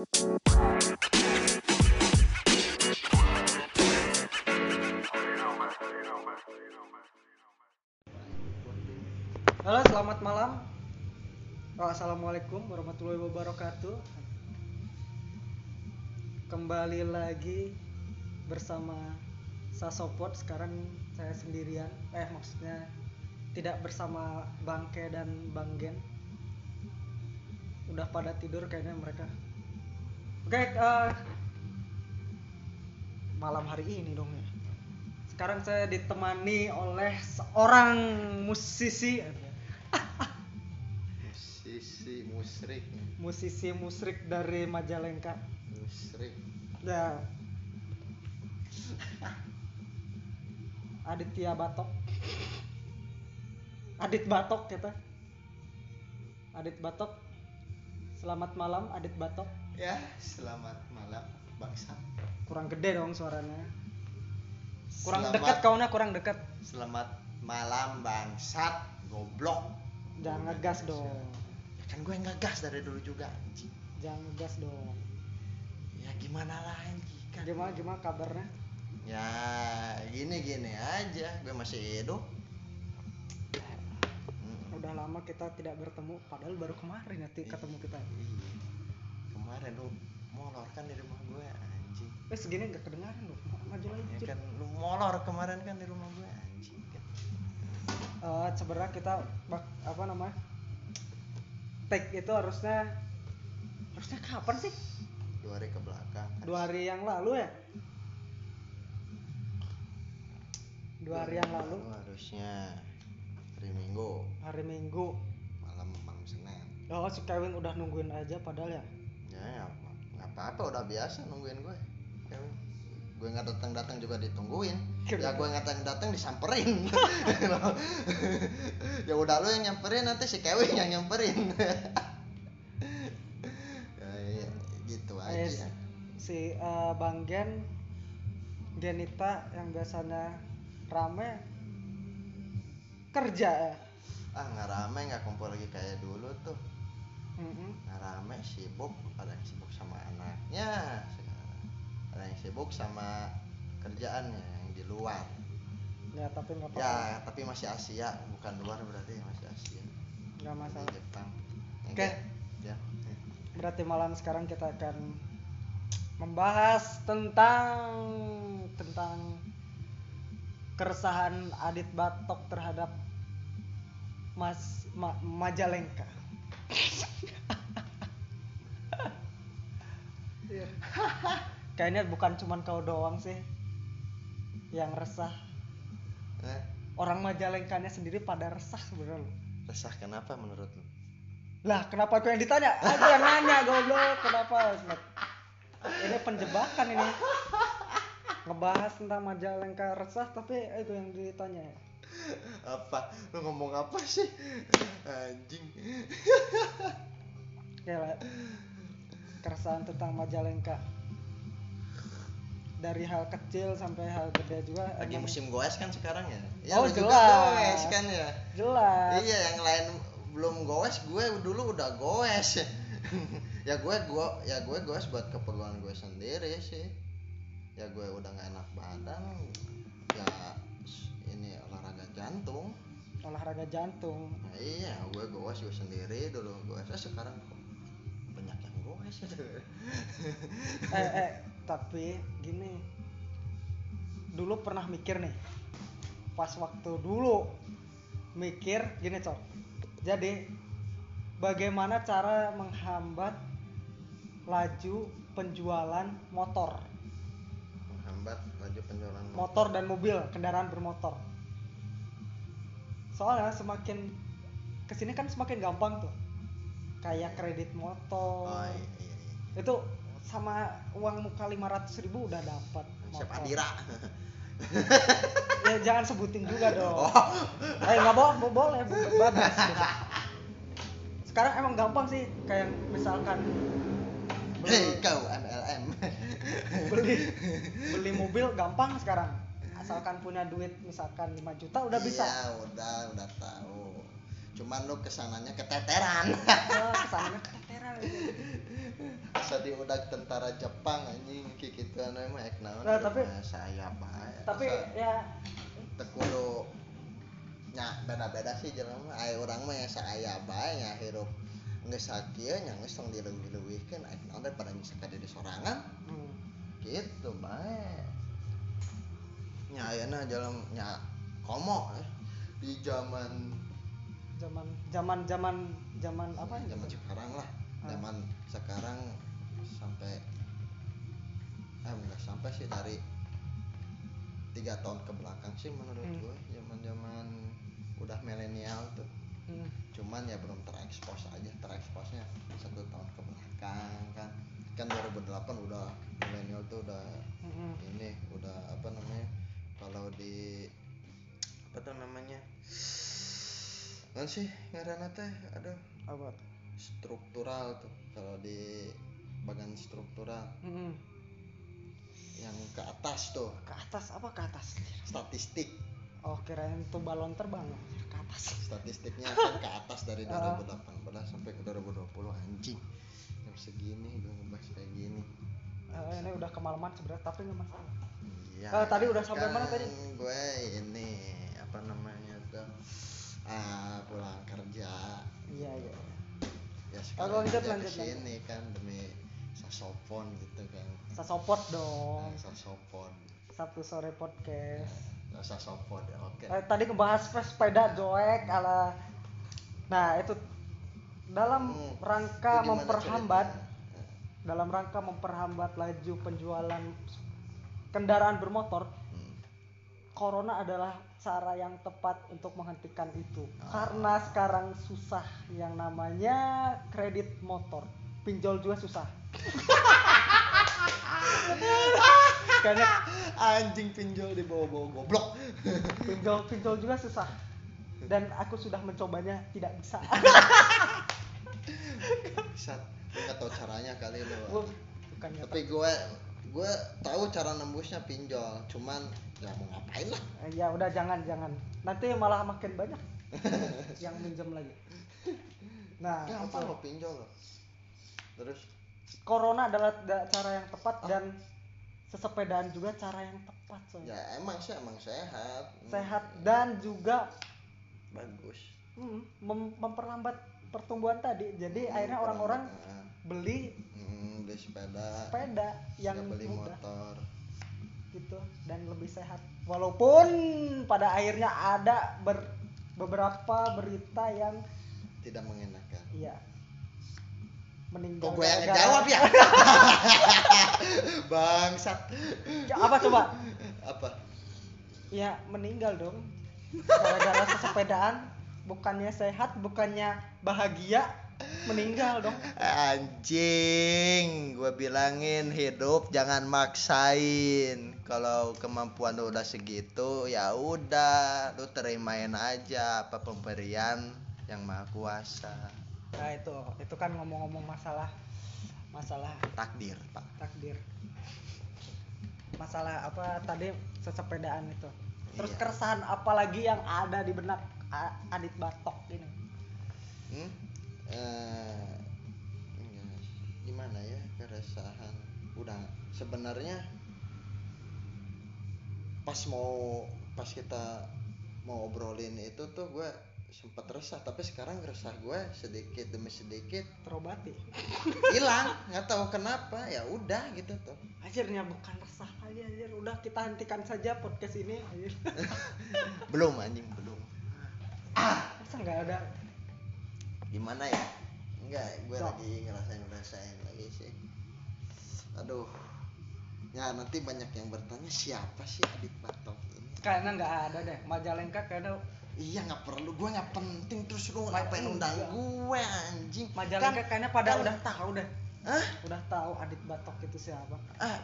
Halo, selamat malam. Oh, Assalamualaikum warahmatullahi wabarakatuh. Kembali lagi bersama Sasopot. Sekarang saya sendirian. Eh, maksudnya tidak bersama Bangke dan Bang Gen. Udah pada tidur kayaknya mereka. Oke, eh, malam hari ini dong ya. Sekarang saya ditemani oleh seorang musisi Musisi musrik musisi musrik dari Majalengka. musrik Ya. Aditya Batok. Adit Batok kita. Adit Batok. Selamat malam Adit Batok. Ya selamat malam bangsa Kurang gede dong suaranya. Kurang Selamat- dekat kau kurang dekat. selamat malam bangsat goblok Jangan ngegas dong. Ya kan gue ngegas dari dulu juga anjing Jangan ngegas dong. ya gimana lagi kan Gimana gimana kabarnya? ya gini gini aja gue masih hidup Udah lama kita tidak bertemu padahal baru kemarin nanti ketemu kita. Kemarin lu molor kan di rumah gue anjing. Eh segini nggak kedengaran loh. Maju lagi. ya kan lu molor kemarin kan di rumah gue anjing. Kan Eh, sebenarnya kita bak- apa namanya take itu harusnya harusnya kapan sih? Dua hari ke belakang. Dua hari yang lalu ya? Dua hari yang lalu. Harusnya. Hari minggu. Hari minggu. Malam malam senin. Oh si Kevin udah nungguin aja padahal ya ya ya nggak apa-apa udah biasa nungguin gue. Gue nggak datang datang juga ditungguin. Ya gue nggak datang datang disamperin. Ya udah lu yang nyamperin nanti si Kevin yang nyamperin. Ya, ya, gitu aja. Si eh, Bang Gen Genita yang biasanya rame kerja. Ya ah nggak rame nggak kumpul lagi kayak dulu tuh Mm-mm. Nah, rame sibuk ada yang sibuk sama anaknya sekarang ada yang sibuk sama kerjaannya yang di luar ya tapi nggak ya tapi masih Asia bukan luar berarti masih Asia nggak masalah Jepang Oke. ya Berarti malam sekarang kita akan membahas tentang tentang keresahan Adit Batok terhadap Mas Ma- Majalengka. Iya. Kayaknya bukan cuman kau doang sih yang resah. eh, Orang Majalengkanya sendiri pada resah sebenarnya. resah kenapa menurut lu Lah, kenapa aku yang ditanya? Aku yang nanya, goblok. Kenapa? Ini penjebakan ini. Ngebahas tentang Majalengka resah, tapi itu yang ditanya. Apa lu ngomong apa sih anjing Oke lah. Keresahan tentang Majalengka. Dari hal kecil sampai hal gede juga. lagi emang musim goes kan sekarang ya ya Oh, jelas. goes kan ya Jelas. iya yang lain belum goes gue dulu udah goes ya gue gue ya gue goes buat keperluan gue sendiri sih ya gue udah nggak enak badan ya ini olahraga jantung. Olahraga jantung. nah, iya gue goes gue sendiri dulu. Goes eh, sekarang kok. Banyak yang goes eh eh tapi gini. Dulu pernah mikir nih. Pas waktu dulu mikir gini cok. Jadi bagaimana cara menghambat laju penjualan motor? Menghambat laju penjualan motor dan mobil kendaraan bermotor soalnya semakin ke sini kan semakin gampang tuh. Kayak kredit motor. Oh iya, iya, iya. itu sama uang muka 500 ribu udah dapat siapa. Adira? Ya jangan sebutin juga dong. Oh. Eh nggak boleh bo- boleh bo- bebas sekarang emang gampang sih kayak misalkan hei kau MLM beli beli mobil gampang sekarang asalkan punya duit misalkan 5 juta udah bisa. Iya, udah, udah tahu. Cuman lu ke sananya keteteran. oh, kesannya keteteran. Asa di udah tentara Jepang anjing. Kayak gitu anu mah ek naon. Nah, tapi- mah saya bae. tapi ya. teu kudu nya beda-beda sih jelema aya urang mah ya saaya bae nya hirup geus sakieu nya geus tong dileuwih-leuwihkeun ek naon daripada bisa ka diri sorangan. Hmm, gitu bae nya ayeuna jalan nya komo eh. di zaman zaman zaman zaman zaman apa apa zaman sekarang lah Ah. zaman sekarang sampai eh enggak sampai sih dari tiga tahun ke belakang sih menurut Hmm. gue zaman zaman udah milenial tuh Hmm, cuman ya belum terekspos aja tereksposnya satu tahun ke belakang kan kan 2008 udah milenial tuh udah hmm. ini udah apa namanya kalau di apa tuh namanya? Kan sih ngaranna teh aduh. Apa struktural tuh kalau di bagian struktural. Hmm, hmm. yang ke atas tuh. Ke atas apa ke atas? Statistik. Oh kirain tuh balon terbang. Ke atas. Statistiknya kan ke atas dari Ah. 2018 sampai ke 2020 anjing. Jam segini gue ngebahas kayak gini. Eh, ini udah kemalaman sebenarnya tapi nggak masalah Iya. Eh, tadi udah sampai kan mana tadi? gue ini apa namanya tuh ah pulang kerja. Iya iya ya Oh, sekarang lanjut, kerja lanjut, ke sini kan demi sasopon gitu kan. Sasopot dong. Nah, sasopon. Sabtu sore podcast. Nah, sasopon ya oke. Eh, tadi ngebahas sepeda joek ala. Nah itu dalam Hmm, rangka itu memperhambat ceritanya? dalam rangka memperhambat laju penjualan kendaraan bermotor Hmm. corona adalah cara yang tepat untuk menghentikan itu. Ah. karena sekarang susah yang namanya kredit motor. Pinjol juga susah. Karena anjing pinjol di bawah-bawah goblok. Pinjol pinjol juga susah. Dan aku sudah mencobanya tidak bisa. Bisa. Nggak tahu caranya kali lu Bu- bukannya tapi gue gue tahu cara nembusnya pinjol cuman ya mau ngapain lah. Eh, ya udah jangan jangan. Nanti malah makin banyak yang minjem lagi. Nah gampang itu. lo pinjol lo? Terus? Corona adalah da- cara yang tepat dan sesepedaan juga cara yang tepat soalnya. Ya emang sih emang sehat. Hmm, sehat dan juga bagus. hmm, mem- memperlambat pertumbuhan tadi. Jadi Hmm, akhirnya orang-orang beli hmm, beli sepeda. sepeda yang beli mudah. motor. Gitu dan lebih sehat. Walaupun pada akhirnya ada ber- beberapa berita yang tidak mengenakan. Iya. Meninggal kok gue yang ngejawab ya? Bangsat. Ya, apa coba? Apa? Ya meninggal dong. Gara-gara sepedaan bukannya sehat bukannya bahagia meninggal dong Anjing, gue bilangin hidup jangan maksain. Kalau kemampuan lu udah segitu, ya udah, lu terimain aja apa pemberian yang maha kuasa. nah itu itu kan ngomong-ngomong masalah masalah Takdir, Pak. takdir masalah apa tadi sesepedaan itu terus Iya. keresahan apa lagi yang ada di benak Adit Batok ini Hmm? Eh, enggak. gimana ya keresahan? Udah sebenarnya pas mau pas kita mau obrolin itu tuh gue sempet resah tapi sekarang resah gue sedikit demi sedikit terobati hilang nggak tahu kenapa ya udah gitu tuh akhirnya bukan resah lagi anjir udah kita hentikan saja podcast ini belum anjing belum masa nggak ada? Gimana ya? Enggak gue lagi ngerasain ngerasain lagi sih. Aduh. Ya nanti banyak yang bertanya siapa sih Adit Batok ini? Kayaknya nggak ada deh Majalengka kayaknya iya nggak perlu. Gue nggak penting terus lu ngapain undang gue anjing? Majalengka Kan- kayaknya pada kan- udah tahu deh. Hah? udah tahu Adit Batok itu siapa. Ah.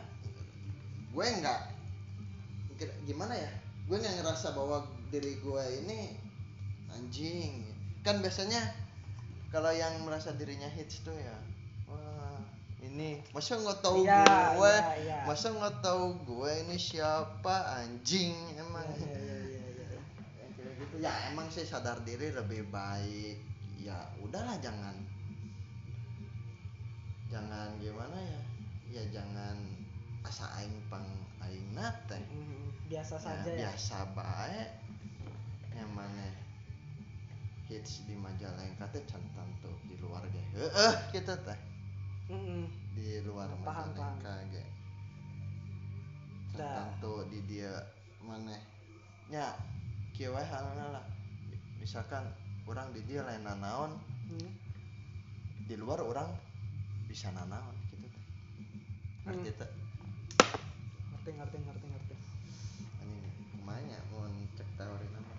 Gue nggak. Gimana ya? Gue nggak ngerasa bahwa diri gue ini anjing. Kan biasanya kalau yang merasa dirinya hits tuh ya wah ini masa nggak tahu Iya, gue? iya, iya. masa nggak tahu gue ini siapa anjing emang. Iya, iya. Yang kayak gitu. Ya emang sih sadar diri lebih baik. Ya udahlah jangan. Jangan gimana ya? Ya jangan asa aing pang aing Mm, biasa Ya, saja ya. biasa baik yang mana hits di majalah yang kata cantan tuh di luar ge heeh gitu teh. Di luar paham, kage Dah. cantan tuh di dia mana nya kieu halna lah. Misalkan orang di dia lain nanaon Hmm. di luar orang bisa nanaon gitu teh. Ngerti Hmm. teh? Ngerti ngerti ngerti ngerti. Ini kumanya mau cek teori nama.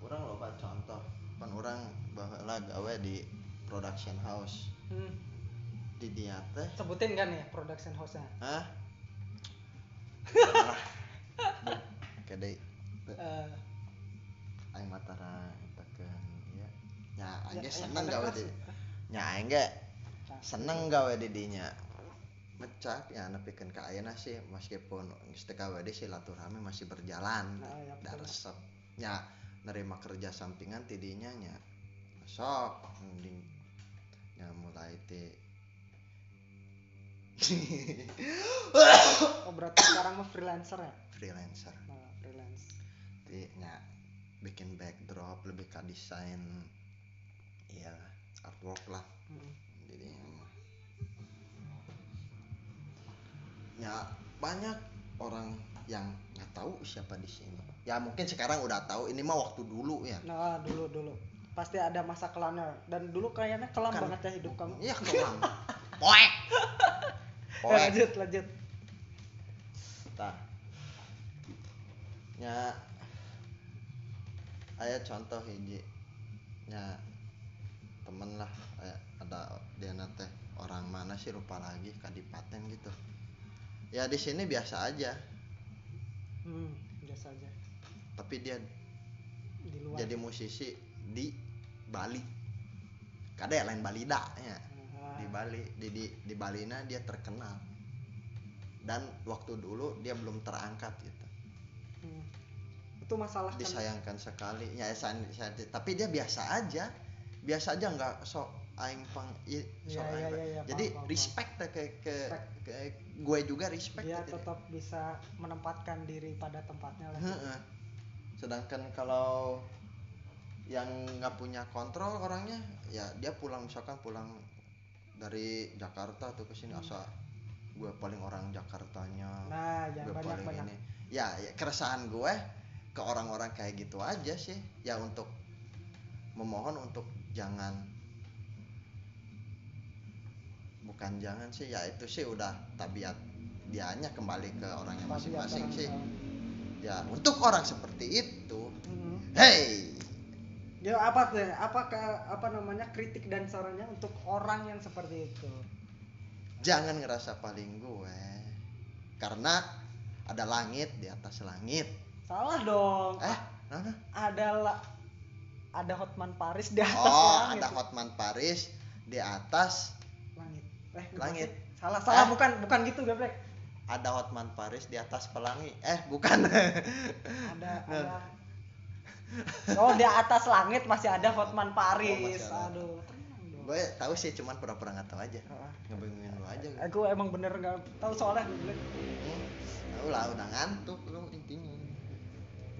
Orang loba contoh kan orang baheula gawe di production house. Hmm. di dia teh. Sebutin kan ya production house-nya? Hah? Lah kedai. Eh, aing matara tekan ya. Nya aing ya, ya, seneng gawe di nya aing ge seneng gawe di dinya. Mecak ya nepikeun ka ayeuna sih meskipun geus teu gawe di silaturahmi masih berjalan. Nah, ya, da resep. Nya nerima kerja sampingan tidinya nya sok mending nya mulai ti oh berarti sekarang mah freelancer ya? Freelancer. Nah, freelance. Jadi, nya bikin backdrop lebih ke desain iya artwork lah. Hmm. jadi ya banyak orang yang nggak tahu siapa di sini. Ya mungkin sekarang udah tahu ini mah waktu dulu ya. Nah dulu dulu. Pasti ada masa kelamnya dan dulu kayaknya kelam Kan- banget ya hidup kamu. Iya kelam. Poek. Eh, poek. lanjut lanjut. Tah. nya aya contoh hiji nya temen lah aya ada dia teh orang mana sih lupa lagi kadipaten gitu. Ya di sini biasa aja hmm, biasa aja. Tapi dia di luar. jadi musisi di Bali. Kada ya lain Balida ya. Nah, di Bali di di, di Balina dia terkenal. Dan waktu dulu dia belum terangkat gitu. Hmm. itu masalah kan? Disayangkan sekali. Ya saya, saya- tapi dia biasa aja. Biasa aja nggak sok aing pang Iya, iya, pang- iya, iya, jadi paham, paham, respect ke ke, Respect. ke gue juga respect dia gitu. tetap bisa menempatkan diri pada tempatnya lah. Sedangkan kalau yang nggak punya kontrol orangnya ya dia pulang misalkan pulang dari Jakarta tuh ke sini Hmm. asa gue paling orang Jakartanya nah gue banyak paling banyak ini. Ya, ya keresahan gue ke orang-orang kayak gitu aja sih. Ya untuk memohon untuk jangan bukan jangan sih ya itu sih udah tabiat dianya kembali ke orangnya ya, masing-masing orang- sih uh, ya untuk orang seperti itu mm. hey Ya apa tuh? Apa ke apa namanya kritik dan sarannya untuk orang yang seperti itu? jangan ngerasa paling gue karena ada langit di atas langit Salah dong. eh mana? Ada la- ada Hotman Paris di atas oh langit. ada Hotman Paris di atas. Eh, Langit. Salah, salah Eh? bukan bukan gitu, Geblek. ada Hotman Paris di atas pelangi eh bukan Ada ada Oh, di atas langit masih ada Hotman Paris. Oh, ada. Aduh, gue tahu sih cuman pura-pura nggak tahu aja Ah, ngebingungin lu aja. Aku emang bener nggak tahu soalnya. Hmm, tahu lah udah ngantuk lu intinya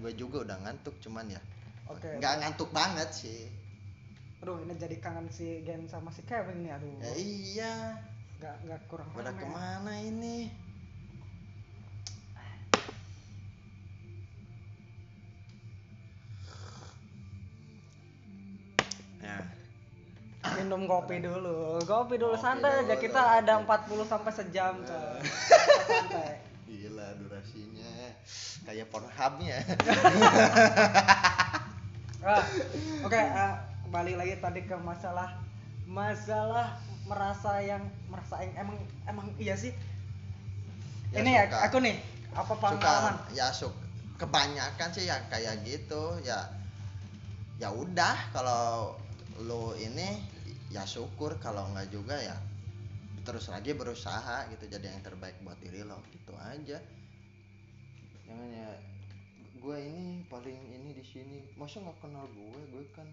gue juga udah ngantuk cuman ya Oke. nggak ngantuk banget sih Aduh, ini jadi kangen si Gen sama si Kevin nih, aduh. ya iya. Nggak nggak kurang pada rame. ke mana ini? Ya. Minum kopi dulu. Kopi dulu Kopi santai aja. Dulu, kita kopi. ada 40 sampai sejam tuh santai. Gila durasinya. Kayak Pornhubnya. Ah, oke ah, kembali lagi tadi ke masalah masalah merasa yang merasa yang emang emang iya sih. Ya, ini ya suka. aku nih apa suka. pengalaman? Ya suk kebanyakan sih ya kayak gitu ya ya udah kalau lo ini ya syukur. Kalau nggak juga ya terus lagi berusaha gitu jadi yang terbaik buat diri lo gitu aja. Jangan ya gue ini paling ini di sini. Masa nggak kenal gue gue kan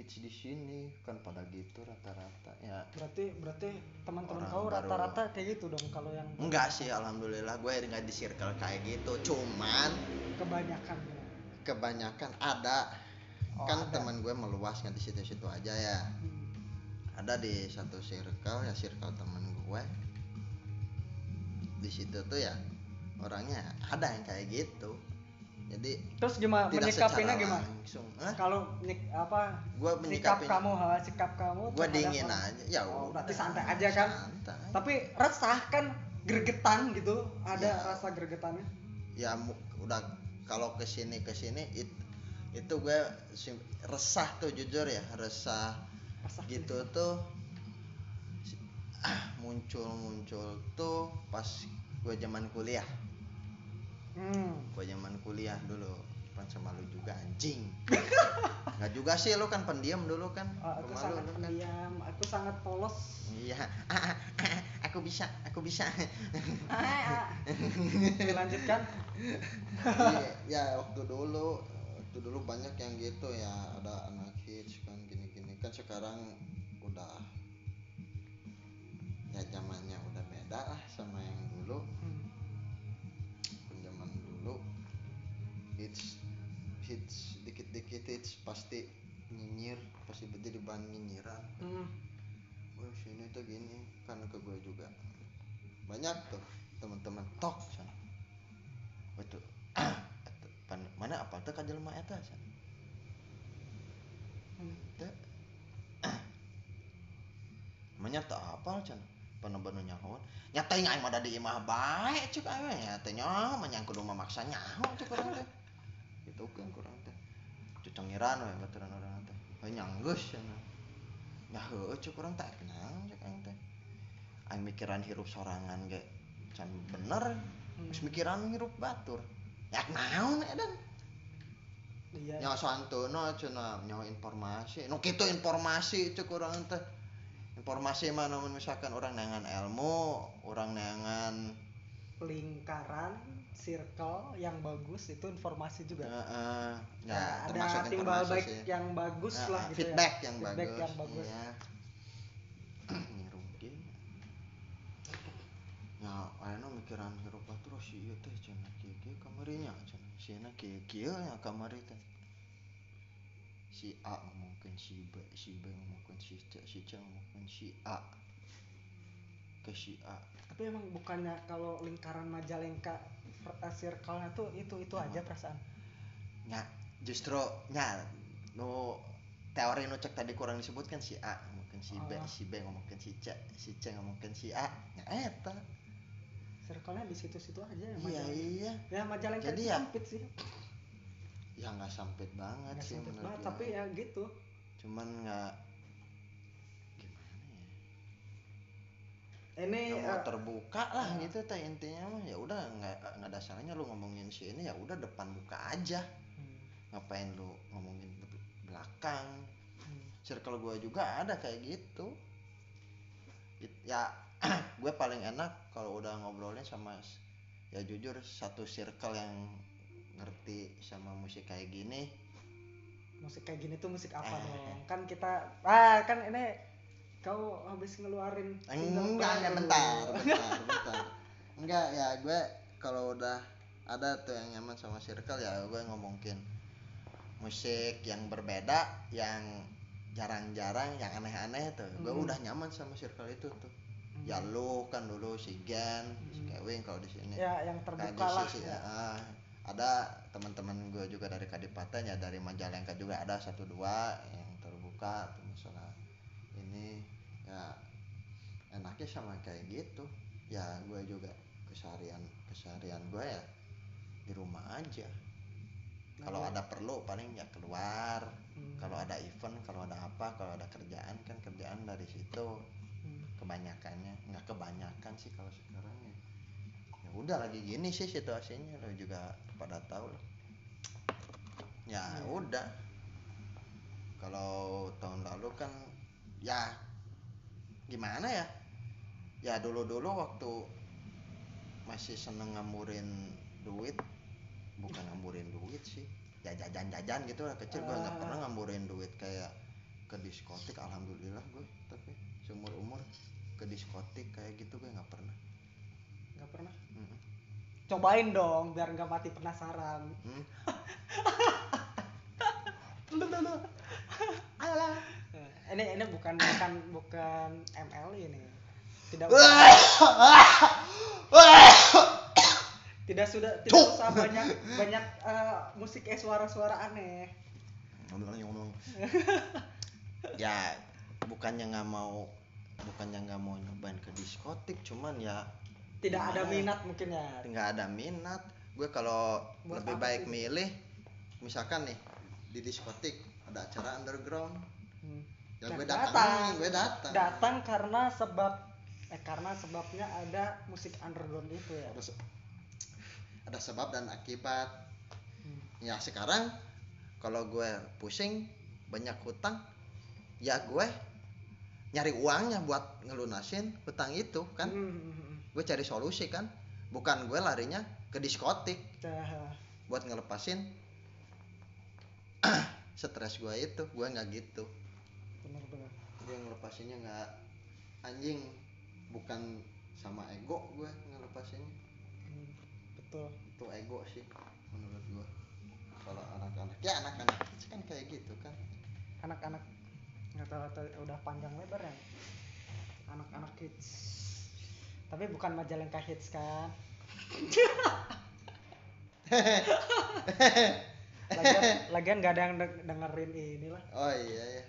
hits di sini kan pada gitu rata-rata. Ya. Berarti berarti teman-teman kau rata-rata kayak gitu dong kalau yang enggak sih alhamdulillah. Gue nggak di circle kayak gitu. Cuman kebanyakan. Kebanyakan ada. Oh, kan teman gue meluas nggak di situ-situ aja ya. Hmm. ada di satu circle ya circle temen gue di situ tuh ya orangnya ada yang kayak gitu jadi terus gimana tidak menyikapinya gimana? langsung kalau apa gue sikap kamu ha, sikap kamu terhadap dingin orang- aja ya Oh, udah. berarti santai aja kan? santai. tapi resah kan gregetan gitu ada Ya. rasa gregetannya? Ya udah kalau ke sini ke sini it, itu gue resah tuh jujur ya resah. Resah gitu tuh ah, muncul muncul tuh pas gue zaman kuliah hmm. gue zaman kuliah dulu kan sama lu juga anjing. Nggak juga sih lu kan pendiam dulu kan. Ah, aku Pemalu sangat lu kan. pendiam aku sangat polos. Iya. Aku bisa aku bisa. Ah, dilanjutkan Iya, ya waktu dulu waktu dulu banyak yang gitu ya. Ada anak hits kan gini-gini kan sekarang udah ya zamannya udah beda lah sama yang dulu hits hits dikit-dikit hits pasti nyinyir pasti jadi bahan nyinyiran. Hmm. Wah sini tuh gini kan ke gue juga. Banyak tuh teman-teman tok sana betul mana apa tuh kajelma eta sana Hmm. teh namanya tak apa can bener-bener nyaho nyata yang mah di imah baik cuk ya teh nyaho menyang kudu memaksa nyaho cuk urang teh gitu kan kurang teh cucengiran we baturan urang teh we nyanggeus cenah ya heueuh cuk urang tak kenal cuk aing teh aing mikiran hirup sorangan ge can bener geus mikiran hirup batur. Ya naon edan iya. Nyawa santono cenah nyawa informasi. Nu kitu informasi cek urang teh informasi mah namun misalkan orang neangan ilmu orang neangan lingkaran circle yang bagus itu informasi juga. Heeh. ya, Nah, ada timbal baik sih yang bagus Nah, lah gitu feedback ya. yang Feedback bagus. yang bagus. Iya. Ngirukin ya ayeuna mikiran hirup batur si ieu teh cenah kieu kieu kamari nya cenah sieuna kieu kieu nya kamari teh. Si A ngomongkeun si B si B ngomongkeun si C si C ngomongkeun si A. Ke si A. Tapi emang bukannya kalau lingkaran majalengka circle-nya tuh itu itu aja perasaan. Nya justru nya nu teori nu cek tadi kurang disebutkan si A ngomongkeun si B Oh. si B ngomongkeun si C si C ngomongkeun si A nya eta. Circle-nya di situ-situ aja ya iya iya. Ya Majalengka Jadi ya, sempit sih. Ya nggak sempit banget nggak sih menurut banget tapi ya gitu. Cuman nggak gimana ya ini mau eh, terbuka lah eh. gitu teh. Intinya mah ya udah nggak nggak ada salahnya lu ngomongin si ini. Ya udah depan buka aja. Hmm, ngapain lu ngomongin be- belakang? Hmm. circle gue juga ada kayak gitu. It- ya gue paling enak kalau udah ngobrolnya sama ya jujur satu circle yang ngerti sama musik kayak gini. Musik kayak gini tuh musik apa Eh. dong? kan kita ah kan ini kau habis ngeluarin enggak ya bentar bentar bentar enggak ya gue kalau udah ada tuh yang nyaman sama circle ya gue ngomongin musik yang berbeda yang jarang-jarang yang aneh-aneh tuh gue Hmm. udah nyaman sama circle itu tuh Hmm. ya lu kan dulu si Gen si Hmm. Kevin kalau di sini ya yang Nah, terbuka di lah sisi- ya. ah, ada teman-teman gue juga dari Kadipaten ya dari Majalengka juga ada satu dua yang terbuka tuh masalah ini ya enaknya sama kayak gitu. Ya gue juga keseharian keseharian gue ya di rumah aja. Kalau Nah, ada perlu paling ya keluar. Hmm, kalau ada event kalau ada apa kalau ada kerjaan kan kerjaan dari situ. Hmm. kebanyakannya nggak kebanyakan sih kalau sekarang ya. Ya udah lagi gini sih situasinya. Lo juga pada tahu lah. Ya Iya. udah. Kalau tahun lalu kan ya gimana ya? Ya dulu dulu waktu masih seneng ngamurin duit bukan ngamurin duit sih. Ya jajan jajan gitu lah kecil. Gue nggak Ah. pernah ngamurin duit kayak ke diskotik alhamdulillah gue tapi seumur umur ke diskotik kayak gitu gue nggak pernah. Nggak pernah? Mm-mm. cobain dong biar nggak mati penasaran. Hmm. Ini ini bukan bukan bukan ML ini tidak tidak sudah tidak Cuk. usah banyak banyak eh, musik eh suara-suara aneh ya bukannya nggak mau bukannya nggak mau nyobain ke diskotik cuman ya tidak ada Gimana? minat mungkin ya nggak ada minat gue kalau lebih baik sih? milih misalkan nih di diskotik ada acara underground. Ya gue datang datang. gue datang datang karena sebab eh karena sebabnya ada musik underground itu ya ada, se- ada sebab dan akibat Hmm. ya sekarang kalau gue pusing banyak hutang ya gue nyari uangnya buat ngelunasin hutang itu kan Hmm, hmm, hmm. gue cari solusi kan bukan gue larinya ke diskotik Dah. buat ngelepasin stres gue itu gue nggak gitu ngelepasinnya nggak anjing bukan sama ego gue ngelepasinnya. Hmm, betul. Itu ego sih menurut gue kalau anak-anak ya anak-anak kan kayak gitu kan. Anak-anak nggak tahu udah panjang lebar ya. Anak-anak hits tapi bukan majalengka hits kan. Lagian lagian nggak ada yang deng- dengerin ini lah oh iya ya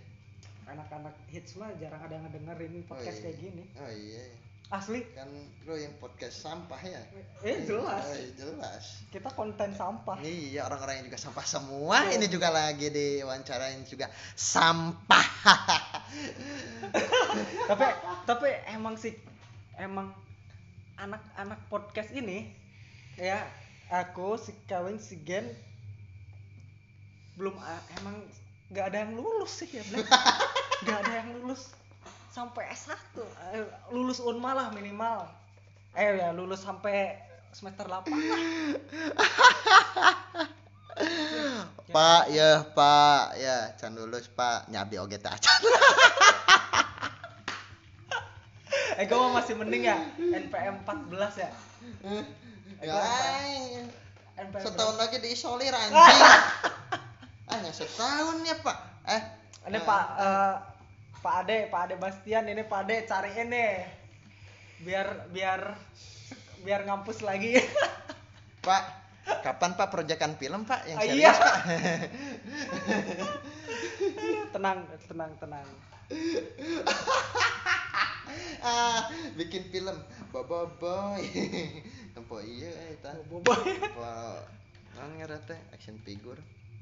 anak-anak hits mah jarang ada yang dengerin podcast iya. kayak gini. Oh iya. Ya. asli? Kan lo yang podcast sampah ya? Eh jelas. Oh, iya, jelas. Kita konten sampah. Iya orang-orang yang juga sampah semua. Ini juga lagi diwawancarain juga sampah. tapi tapi emang sih emang anak-anak podcast ini ya aku si Kawin si Gen belum a- emang nggak ada yang lulus sih ya nggak ada yang lulus. Sampai S1 Eh, lulus unma lah minimal. Eh ya lulus sampai semester 8 lah. Pak ya Pak. Ya can lulus Pak. Nyabi oge teh acan. eh gue masih mending ya NPM 14 ya. Ya, NPM setahun lagi diisolir anjing. Setahun ya Pak. Eh Ini Pak eh, Pak Ade, Pak Ade Bastian ini Pak Ade cariin nih. Biar biar biar ngampus lagi. Pak kapan Pak proyekan film Pak yang Ah, serius iya. Pak? tenang, tenang, tenang. ah bikin film Bobo Boy. Tempo iya eta. Bobo. Teh action figure.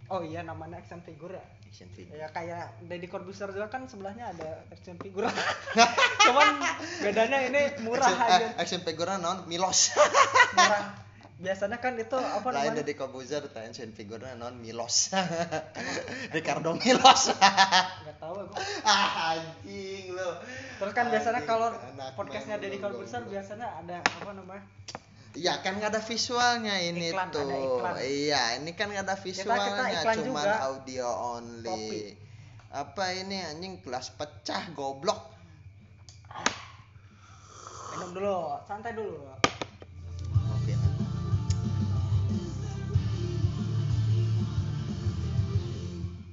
Oh iya namanya action figure ya. Action figure. Ya kayak Deddy Corbuzier juga kan sebelahnya ada action figure. Cuman bedanya ini murah action, aja. eh, action figure non Milos. Murah. Biasanya kan itu apa Lain namanya? dari Kobuzer teh action figure non Milos. Ricardo Milos. Gak tahu aku. ah anjing lo. Terus kan biasanya kalau podcastnya Deddy Corbuzier biasanya ada apa namanya? Iya kan nggak ada visualnya ini Iklan, tuh. ada iklan. Iya, ini kan nggak ada visualnya, iklan cuman juga. audio only. Kopi. Apa ini anjing gelas pecah goblok. Minum dulu, santai dulu. Oke.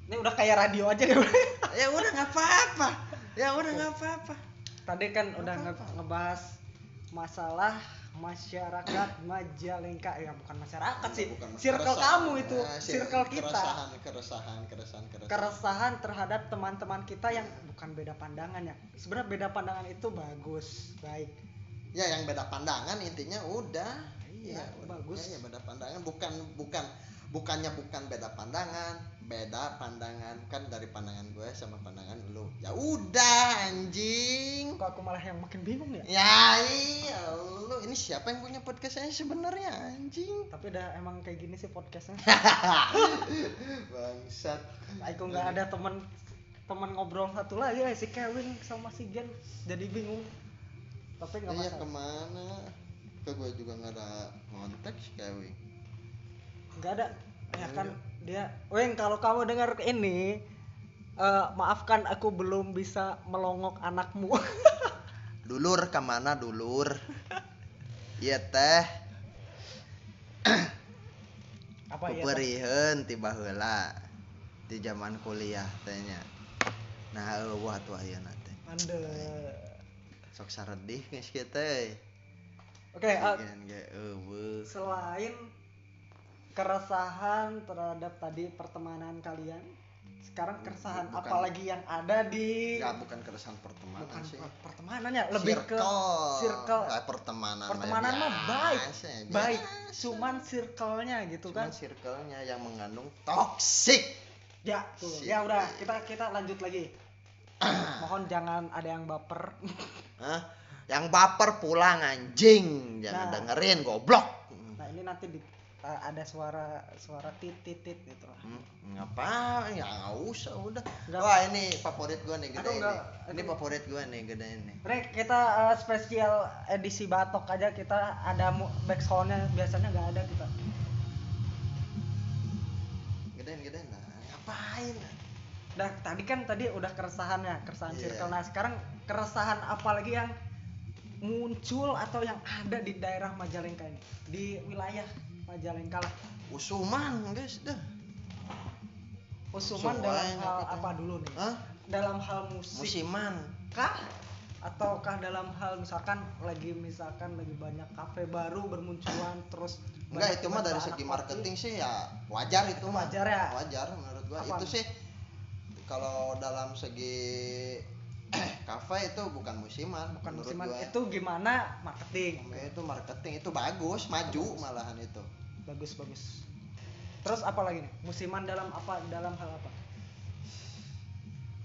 Ini udah kayak radio aja ya. Ya udah nggak apa-apa. Ya udah nggak apa-apa. Tadi kan udah nge- apa-apa. ngebahas masalah masyarakat Majalengka. Ya bukan masyarakat sih. Bukan circle keresahan. kamu itu. Sir- circle kita. Keresahan, keresahan, keresahan, keresahan. keresahan terhadap teman-teman kita yang bukan beda pandangan ya. Sebenarnya beda pandangan itu bagus. Baik. Ya yang beda pandangan intinya udah. Iya, bagus. Ya, ya, beda pandangan. Bukan bukan bukannya bukan beda pandangan, beda pandangan kan dari pandangan gue sama pandangan lu. Ya udah anjing. kok aku malah yang makin bingung ya Ya iya lu ini siapa yang punya podcastnya sebenarnya anjing? tapi udah emang kayak gini sih podcastnya Bangsat. aku nggak ada teman teman ngobrol satu lagi ya si Kevin sama si Gen jadi bingung tapi nggak Iya masalah ke mana? Ke gue juga nggak ada konteks Kewi. Nggak ada. Ya kan dia Weng kalau kamu dengar ini Eh, maafkan aku belum bisa melongok anakmu. Dulur ke mana dulur? Iya teh. Apa ya Kuperiheun tiba heula di zaman kuliah tehnya. Nah eueuh tuh ayeuna teh. Ande sok saredih geus kieu teh. Oke eh, Gen ge eueuh. selain keresahan terhadap tadi pertemanan kalian. Sekarang keresahan Bukan. apalagi yang ada di ya bukan keresahan pertemanan bukan sih. per- pertemanannya lebih ke Circle. circle. Ah, pertemanan pertemanan mah baik biasa, baik. Cuman circle-nya gitu cuman kan. circle-nya yang mengandung toxic. Ya tuh. Ya udah kita kita lanjut lagi. Mohon jangan ada yang baper. Hah? yang baper pulang anjing. Jangan Nah. dengerin goblok. Nah ini nanti di, eh, ada suara suara tit tit tit gitu lah. Hmm, ngapa ya nggak usah udah. Nggak. wah ini favorit gua nih gede Aduh, ini ini favorit gua nih gede ini Rek, kita eh, spesial edisi batok aja kita ada back soundnya biasanya nggak ada kita. Gedein gedein nah ngapain? Nah, tadi kan tadi udah keresahannya, keresahan Iya. circle. Nah, sekarang keresahan apa lagi yang muncul atau yang ada di daerah Majalengka ini? Di wilayah Majalengka lah. usuman guys dah Usuman dalam hal apa apa dulu nih? Hah? Dalam hal musik musiman kah? Ataukah dalam hal misalkan lagi misalkan lagi banyak kafe baru bermunculan terus enggak itu mah dari segi marketing sih ya wajar itu mah wajar ya? wajar menurut gua Apa? itu sih kalau dalam segi kafe itu bukan musiman Bukan musiman. gua. itu gimana? Marketing? itu marketing itu bagus maju malahan itu. Bagus bagus. Terus apa lagi nih? Musiman dalam apa? Dalam hal apa?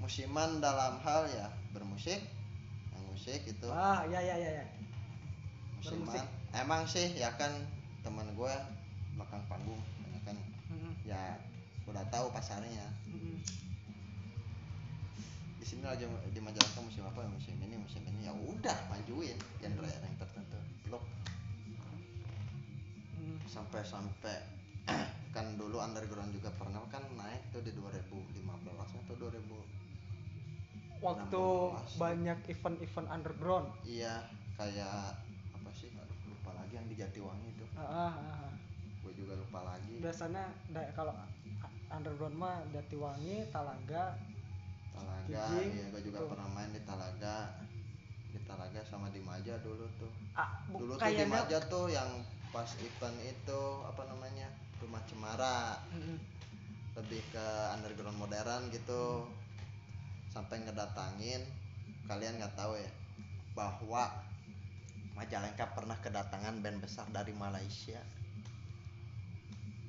Musiman dalam hal ya bermusik. Yang musik itu. Ah ya ya ya ya. Musiman. Bermusik. emang sih ya kan teman gue belakang panggung banyak kan. Mm-mm, ya udah tahu pasarnya sini lagi di Majalengka musim apa musim ini musim ini ya udah majuin genre yang tertentu blok sampai sampai kan dulu underground juga pernah kan naik tuh di 2015 atau 2000 waktu 16. banyak event-event underground iya kayak apa sih aduh lupa lagi yang di Jatiwangi itu Ah, ah, ah, ah. gue juga lupa lagi biasanya kalau underground mah Jatiwangi Talaga Talaga iya gue juga tuh. pernah main di Talaga. Di Talaga sama di Maja dulu tuh. Ah, dulu tuh di Maja tuh yang pas event itu apa namanya rumah cemara. Lebih ke underground modern gitu. Sampai ngedatangin kalian nggak tahu ya bahwa Majalengka pernah kedatangan band besar dari Malaysia.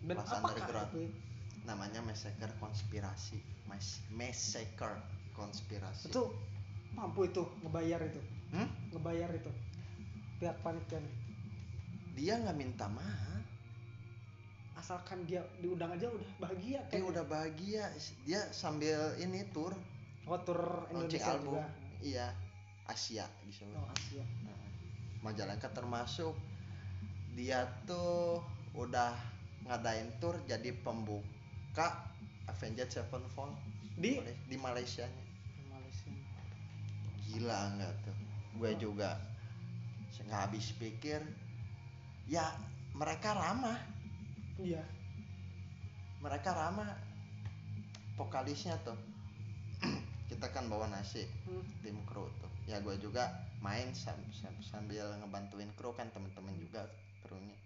Apakah underground. itu namanya Massacre Konspirasi. Mas Massacre Konspirasi. Itu mampu itu ngebayar itu. Hmm? ngebayar itu. Pihak panitia dia nggak minta mahal asalkan dia diundang aja udah bahagia dia kayaknya. udah bahagia. Dia sambil ini tour. Oh tur launching Indonesia album. Juga iya Asia disebut oh Asia. Nah, Majalengka termasuk. Dia tuh udah ngadain tour jadi pembuka Avenged Sevenfold. Di? Di Malaysia nya Malaysia. Gila nggak tuh? Gue juga nggak habis pikir. Ya mereka ramah. Iya. Mereka ramah. Vokalisnya tuh. Kita kan bawa nasi Hmm. tim kru tuh. Ya gue juga main sam- sam- sambil ngebantuin kru kan temen-temen juga krunya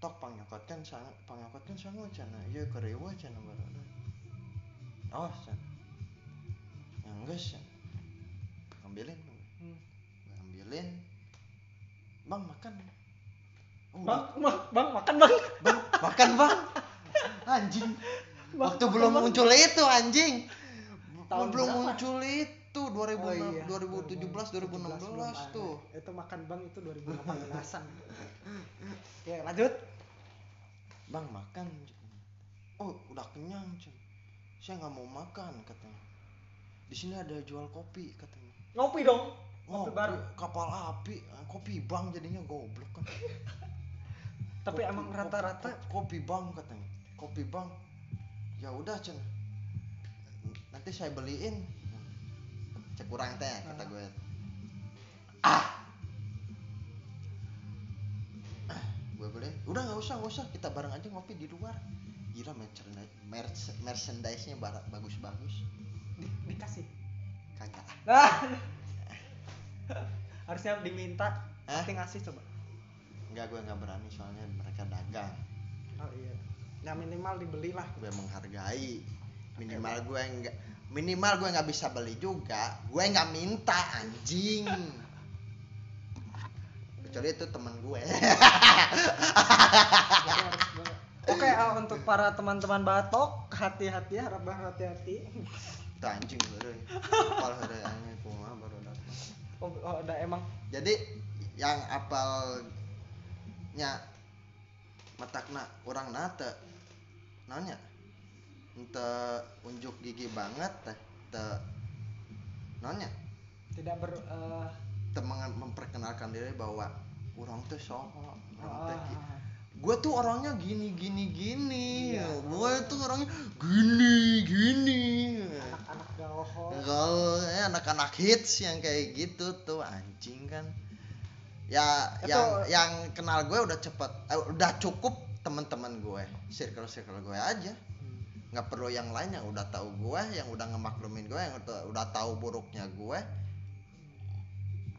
tok pangnyokot kan sang pangnyokot kan sangu cana iya kerewa cana baru oh cana yang enggak cana ambilin Hmm. Ambilin bang makan. Oh, bang bang. Bang makan bang. Bang makan bang. Anjing. Bang, waktu belum Bang. muncul itu anjing. Tahun belum berapa? muncul itu 2000 Oh iya, 2017 belum 2016 ada. tuh. itu makan bang itu 2018an ya lanjut. Bang makan oh udah kenyang Cun. saya nggak mau makan katanya. Di sini ada jual kopi katanya. Ngopi dong. Oh Kopi baru. kapal api. Kopi bang jadinya goblok kan. Tapi Kopi- emang kopi- rata-rata kopi bang katanya. Kopi bang. Ya udah cen nanti saya beliin kurang teh kata gue. Ah. Ah, gue beli udah nggak usah nggak usah. Kita bareng aja ngopi di luar. Gila merchandise merch- merchandise-nya bara- bagus-bagus. Di- dikasih? Kagak. Ah. harusnya diminta Hah? pasti ngasih coba. Enggak gue nggak berani soalnya mereka dagang. Oh iya. Ya minimal dibeli lah gue menghargai. Minimal gue enggak minimal gue nggak bisa beli juga. Gue nggak minta anjing. Kecuali itu teman gue. Oke, ah, untuk para teman-teman batok, hati-hati, harap hati-hati. itu anjing baru. Apal ada anjing kumaha baru datang. Oh, oh, udah emang? Jadi yang apalnya matakna orang nate. Nanya ente unjuk gigi banget teh te nanya tidak ber eh, teman memperkenalkan diri bahwa orang tuh soho orang teh ah, gue tuh orangnya gini gini gini. Iya. gue tuh orangnya gini gini. Anak-anak kalau eh, anak-anak hits yang kayak gitu tuh anjing kan. Ya Itu- yang yang kenal gue udah cepet eh, udah cukup teman-teman gue circle circle gue aja. Nggak perlu yang lain yang udah tahu gue yang udah ngemaklumin gue yang udah, udah tahu buruknya gue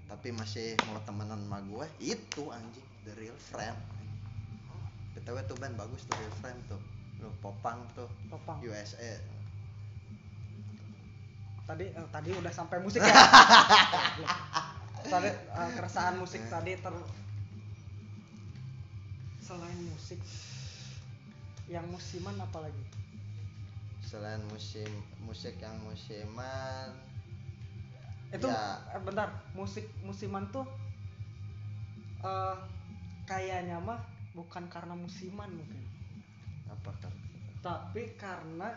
tapi masih mau temenan sama gue itu anjing the real friend btw tuh band bagus tuh real friend tuh lu popang tuh Topang. USA Tadi eh, tadi udah sampai musik ya. tadi eh, keresahan musik tadi ter selain musik yang musiman apa lagi? Selain musim musik yang musiman. Itu Ya. eh, bentar, musik musiman tuh eh kayaknya mah bukan karena musiman mungkin. apa kan tapi karena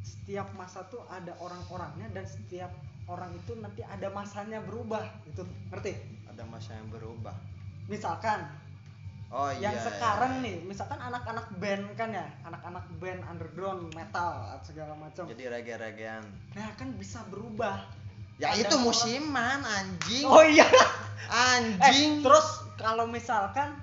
setiap masa tuh ada orang-orangnya dan setiap orang itu nanti ada masanya berubah itu ngerti? Ada masa yang berubah. Misalkan oh yang iya sekarang iya. nih misalkan anak-anak band kan ya anak-anak band underground metal atau segala macam. Jadi reggae-reggaean nah kan bisa berubah. Ya Ada itu musiman anjing. Oh iya. Anjing. Eh, terus kalau misalkan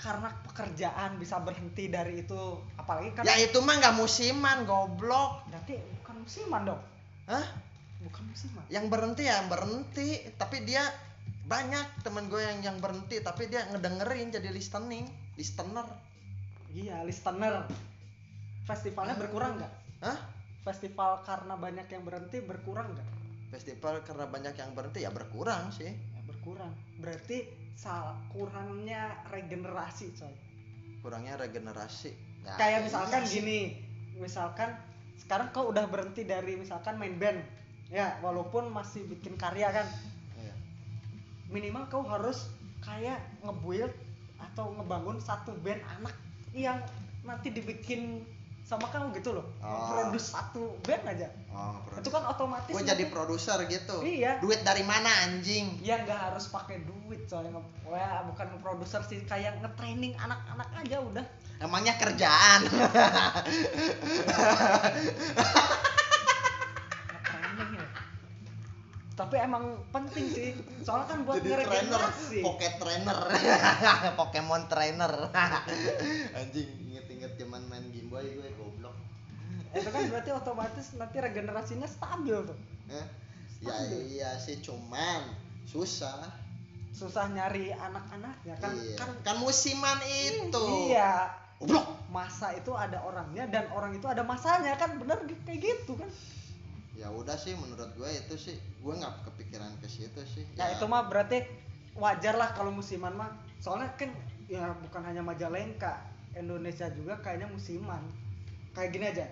karena pekerjaan bisa berhenti dari itu apalagi kan ya itu mah nggak musiman goblok. Berarti bukan musiman dong? Hah? bukan musiman. Yang berhenti ya yang berhenti. Tapi dia banyak temen gue yang yang berhenti tapi dia ngedengerin jadi listening listener. Iya listener. Festivalnya berkurang nggak? Hah? festival karena banyak yang berhenti berkurang nggak? Festival karena banyak yang berhenti ya berkurang sih. Ya berkurang. Berarti sal kurangnya regenerasi coy. Kurangnya regenerasi. Ya, kayak misalkan iya gini misalkan sekarang kau udah berhenti dari misalkan main band. Ya walaupun masih bikin karya kan. Iya. Minimal kau harus kayak ngebuild atau ngebangun satu band anak yang nanti dibikin sama kamu gitu loh. Oh. produce satu band aja. Oh itu kan otomatis gue jadi produser gitu. Iya. duit dari mana anjing? Ya nggak harus pakai duit soalnya nge- ya bukan produser sih kayak nge-training anak-anak aja udah. Emangnya kerjaan tapi emang penting sih. Soalnya kan buat jadi trainer pocket trainer. Pokemon trainer. Anjing inget-inget zaman main Game Boy gue goblok. Itu kan berarti otomatis nanti regenerasinya stabil tuh. Eh, ya iya sih cuman susah. Susah nyari anak-anaknya kan? Iya. kan kan musiman itu. Iya. Goblok. Masa itu ada orangnya dan orang itu ada masanya kan? Bener kayak gitu kan ya udah sih menurut gue itu sih gue nggak kepikiran ke situ sih. Ya itu mah berarti wajar lah kalau musiman mah. Soalnya kan ya bukan hanya Majalengka Indonesia juga kayaknya musiman. Kayak gini aja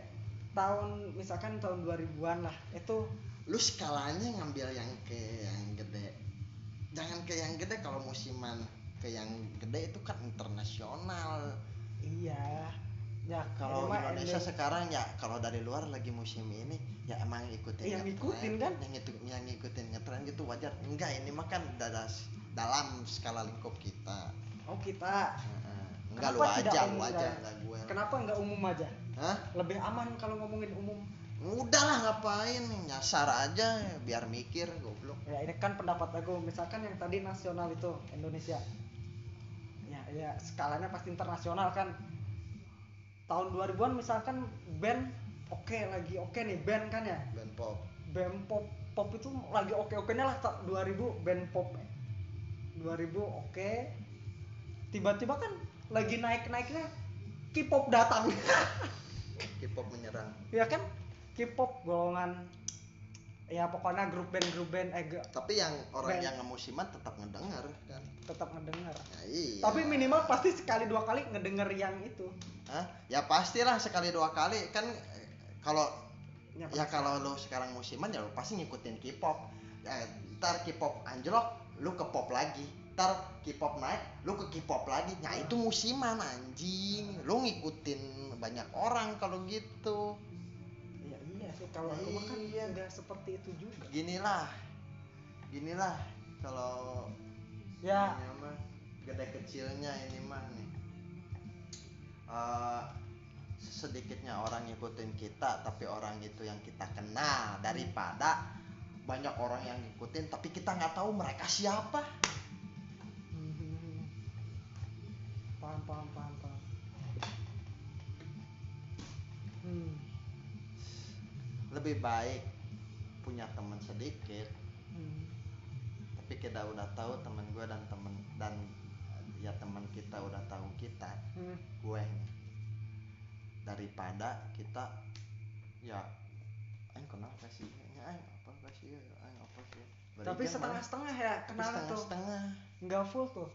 tahun misalkan tahun 2000-an lah itu lu skalanya ngambil yang ke yang gede. Jangan ke yang gede kalau musiman ke yang gede itu kan internasional. Iya ya kalau emang Indonesia Indo- sekarang ya kalau dari luar lagi musim ini ya emang ikutin Yang ngetren. ngikutin kan? yang itu yang ngikutin ngetren gitu wajar. Enggak ini mah kan dalam dalam skala lingkup kita. Oh kita. Enggak lu Kenapa aja lu aja enggak? enggak gue. Kenapa nggak umum aja? Hah? lebih aman kalau ngomongin umum. Udah lah ngapain? Nyasar aja biar mikir goblok. Ya ini kan pendapat aku. Misalkan yang tadi nasional itu Indonesia. Ya ya skalanya pasti internasional kan tahun 2000-an misalkan band oke lagi oke nih band kan ya? Band pop. Band pop pop itu lagi oke oke lah ta- 2000 band pop. 2000 oke. Tiba-tiba kan lagi naik naiknya K-pop datang. K-pop menyerang. Ya kan? K-pop golongan ya pokoknya grup band grup band eh tapi yang orang Band. yang ngemusiman tetap ngedenger kan? Tetap ngedenger. Ya, iya. Tapi minimal pasti sekali dua kali ngedenger yang itu Hah? ya pastilah sekali dua kali. Kan kalau Ya, ya kalau lu sekarang musiman ya lu pasti ngikutin K-pop. Ya, ntar K-pop anjlok lu ke pop lagi. Ntar K-pop naik lu ke K-pop lagi. Nah itu musiman anjing. Lu ngikutin banyak orang kalau gitu. Iya iya sih. Kalau aku kan Iya. nggak seperti itu juga. Ginilah. Ginilah kalau ya. ini mah gede kecilnya ini mah nih Eh, sedikitnya orang ngikutin kita tapi orang itu yang kita kenal daripada banyak orang yang ngikutin tapi kita nggak tahu mereka siapa hmm, paham paham paham paham hmm. lebih baik punya teman sedikit hmm. tapi kita udah tahu teman gue dan temen dan ya teman kita udah tahu kita hmm. gue nih. Daripada kita ya aing kenapa sih? Ya, aing apa sih? Ya aing apa sih? Tapi setengah-setengah ya kenal tuh. setengah nggak full tuh.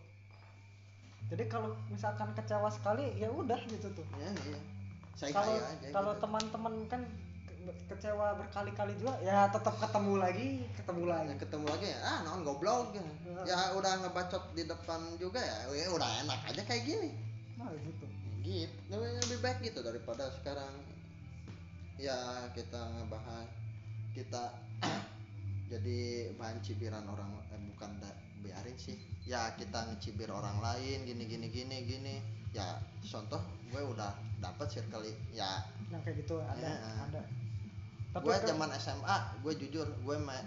Jadi kalau misalkan kecewa sekali ya udah gitu tuh. Ya iya saya kalau kalau gitu. teman-teman kan kecewa berkali-kali juga ya tetap ketemu lagi ketemu lagi. Ya, ketemu lagi ya ah non goblok ya. ya udah ngebacot di depan juga ya ya udah enak aja kayak gini. Nah gitu. Gitu. Lebih baik gitu daripada sekarang. Ya kita ngebahas kita jadi bahan cibiran orang eh, bukan da- biarin sih. Ya kita ngecibir orang lain gini gini gini gini. Ya contoh gue udah dapet circle ya. Yang kayak gitu ada Ya. ada tapi gue kan- zaman SMA gue jujur gue main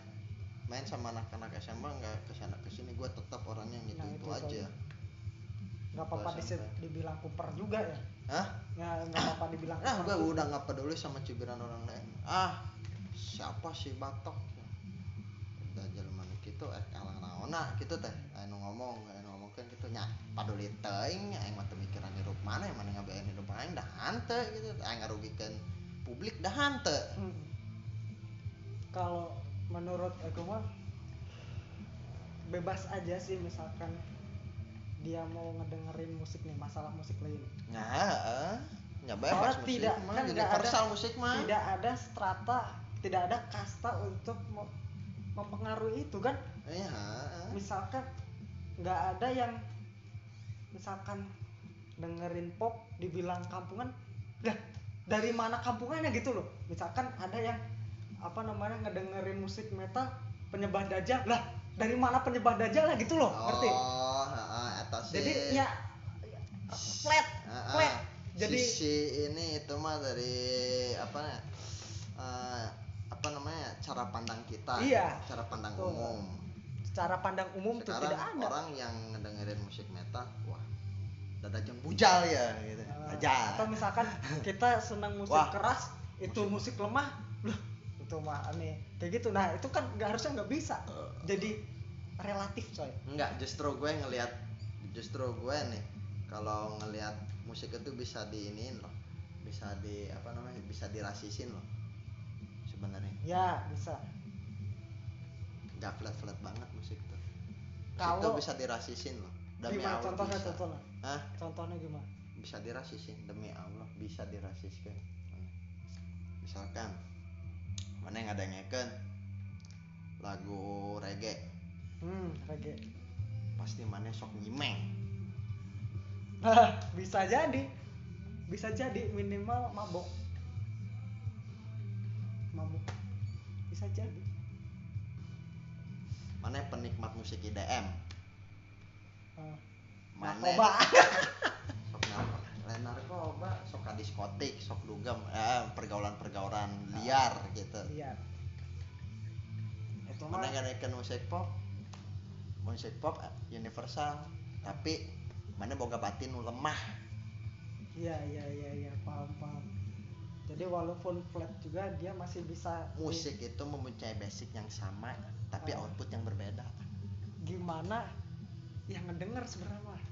main sama anak-anak SMA nggak ke sana ke sini gue tetap orangnya gitu Nah, itu itu aja nggak apa-apa dibilang kuper juga ya Hah? ya nggak apa-apa dibilang Nah, kuper gue udah nggak peduli sama cibiran orang lain. Ah, siapa sih batok? Udah jelema nu kitu eh kalah naona kitu teh. Anu ngomong, anu ngomong kan kitu nya paduli teuing aing mah teu mikiran hirup mana yang mana ngabean hirup aing dah hante gitu. Aing ngarugikeun publik dah hante. Hmm. Kalau menurut aku mah bebas aja sih misalkan dia mau ngedengerin musik nih masalah musik lain. Nah. Nya bebas musik tidak, mah kan universal ada- musik mah. tidak ada strata tidak ada kasta untuk mem- mempengaruhi itu kan? Iya, misalkan nggak ada yang misalkan dengerin pop dibilang kampungan dah dari mana kampungannya? gitu loh. Misalkan ada yang apa namanya ngedengerin musik metal penyembah dajjal. Lah dari mana penyembah dajjal lah gitu loh ngerti? Oh, eta sih. jadi ya flat Ah, flat. Jadi sisi ini itu mah dari apa ya, eh, apa namanya cara pandang kita. Iya. cara pandang Betul. umum. Cara pandang umum tuh sekarang tidak ada. orang yang ngedengerin musik metal wah dada jeng bujal ya gitu. Uh, aja atau misalkan kita senang musik Wah, keras itu musik, lemah loh itu mah aneh. Kayak gitu. Nah itu kan nggak harusnya nggak bisa. Eh. jadi relatif coy. Enggak justru gue ngelihat justru gue nih kalau ngelihat musik itu bisa diinin loh. Bisa di apa namanya bisa dirasisin loh sebenarnya. Ya bisa. Nggak flat flat banget musik tuh musik Kalau- tuh bisa dirasisin loh. Demi gimana? Allah contohnya bisa. contohnya. Hah? contohnya gimana? Bisa dirasisin. Demi Allah bisa dirasiskan misalkan mana yang ada ngeken? Lagu reggae. Hmm reggae. Pasti mana sok nyimeng? Bisa jadi. Bisa jadi minimal mabok. Mabok. Bisa jadi. Mana penikmat musik IDM Ah, mana narkoba sok ka diskotik sok dugem eh, pergaulan-pergaulan liar gitu. liar. Itu mah mana ngadekeun musik pop. Musik pop eh, universal. Tapi mana boga batin lemah. Iya iya iya iya paham paham. Jadi walaupun flat juga dia masih bisa musik itu mempunyai basic yang sama tapi Oh. output yang berbeda. Gimana? Yang ngedenger sebenarnya ya.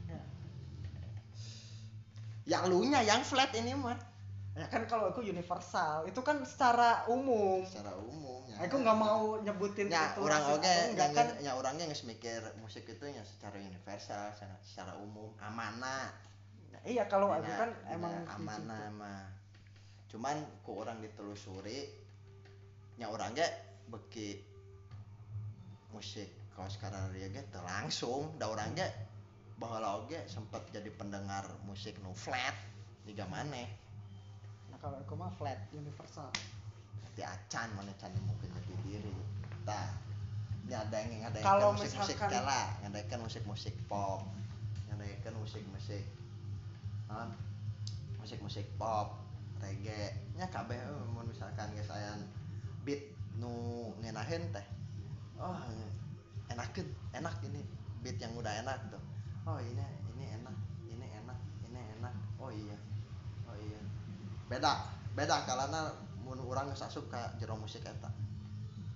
Yang lu nya yang flat ini mah. Ya kan kalau aku universal itu kan secara umum. Secara umum ya. aku nggak mau nyebutin ya itu orang oke yang kan? ya orangnya nggak mikir musik itu ya secara universal secara, secara umum amanah iya kalau aku Tina- kan tina emang amanah gitu. mah. Cuman ku orang ditelusuri nya orangnya beki musik kalau sekarang dia ge teu langsung da orangnya baheula oge sempat jadi pendengar musik nu flat tiga maneh nah kalau aku mah flat universal. Di acan mana can mungkin jadi diri. Ada yang ada Kalau musik musik kala ngadakan musik musik pop ngadakan musik musik musik musik pop reggae. Nya kabeh eh, mun misalkan geus aya beat nu ngenahin teh. Oh enakeun enak ini beat yang udah enak tuh oh ini ini enak ini enak ini enak. Oh iya. Oh iya. Beda beda kalana mun urang geus asup ka jero musik eta.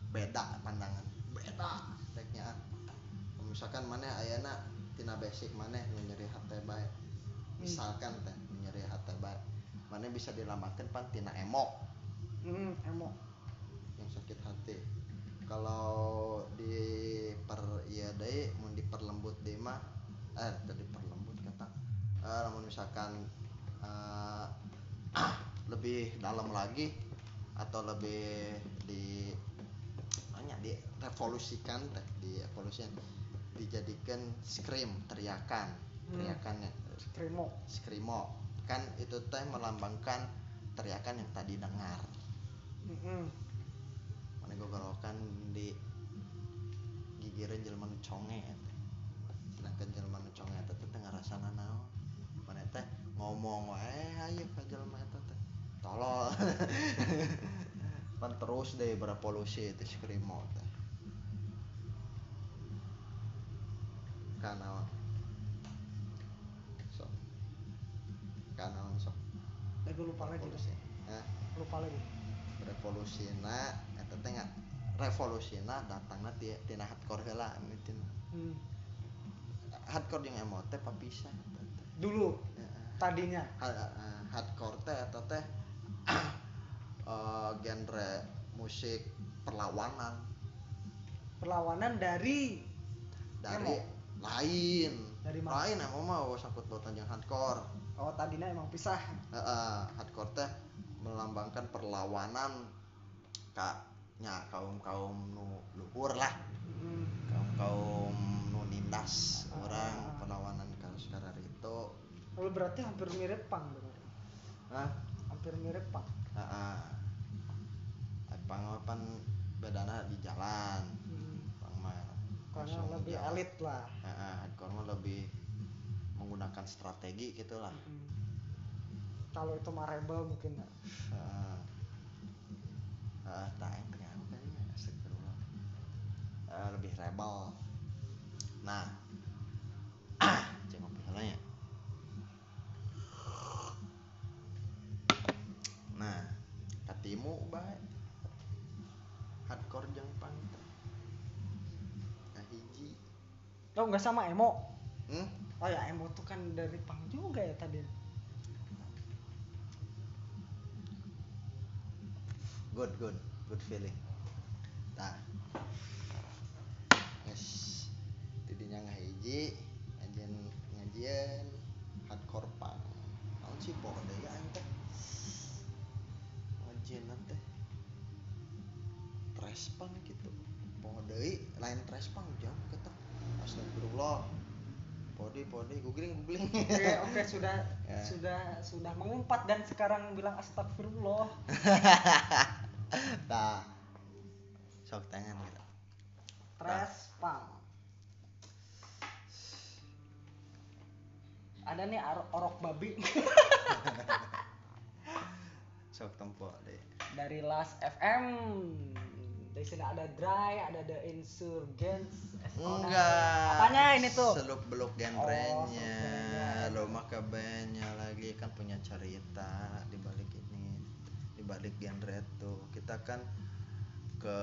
Beda pandangan. Beda. Teknya. Misalkan mana ayana tina basic mana nyeri hate bae. Misalkan teh nyeri hate bae. Mana bisa dilambangkan pan tina emo hmm, emo yang sakit hati. Kalau di per iya deui mun diperlembut deui mah eh tadi diperlembut kata eh namun misalkan eh, lebih dalam lagi atau lebih di hanya di revolusikan teh di evolusikan dijadikan scream teriakan Hmm. teriakannya screamo. Screamo. Kan itu teh melambangkan teriakan yang tadi dengar. Mana gue golokan di gigiran jelema nu conge jelema nu conge eta teh ngarasana naon? Mana teh ngomong wae ayo ka jelema eta teh? Tolol. Pan terus deh berevolusi itu skrimo teh. Kana sok. Kana sok? Aku lupa lagi. Revolusi Hah? lupa lagi. Revolusina eta teh revolusina datangna ti tina hardcore heula mitin hmm. Hardcore jeung emo teh teh. dulu Ya, tadinya ha- ha- hardcore teh eta teh eh, genre musik perlawanan perlawanan dari dari Emo. lain Dari mana? lain emo mah oh, sangkut pautan jeung hardcore oh tadinya emang pisah Heeh, hardcore teh melambangkan perlawanan ka nya kaum kaum nu luhur lah Hmm. kaum kaum nindas Ah. orang perlawanan kalau sekarang itu Oh, berarti hampir mirip pang dong. ah hampir mirip pang heeh pangalaman bedana di jalan hmm. pang mah karena lebih jalan. elit lah hardcore mah lebih menggunakan strategi gitulah Hmm. kalau itu mah rebel mungkin ya. Heeh. Heeh, tak kayaknya. Eh, lebih rebel. Nah, cek ngopi heula nya. Nah, katimu bae. Hardcore jeung punk. teh. Kahiji. oh nggak sama emo Hmm? oh ya emo tuh kan dari pang juga ya tadi good good good feeling nah tidinya ngahiji ngajian ngajian hardcore punk naon sih deui ya teh ngajian teh trash punk gitu deui lain trash punk jauh kata astagfirullah podi podi googling googling. Oke oke sudah Ya. sudah sudah mengumpat dan sekarang bilang astagfirullah. Tah. Sok tangan gitu. trash punk ada nih ar- orok babi. Sok tempo deh. Dari Last FM di sini ada Dry ada The Insurgents. SOS. enggak. Apanya ini tuh? Seluk beluk Oh, genrenya. seluk-beluknya. lo maka bandnya lagi kan punya cerita di balik ini di balik genre tuh. Kita kan ke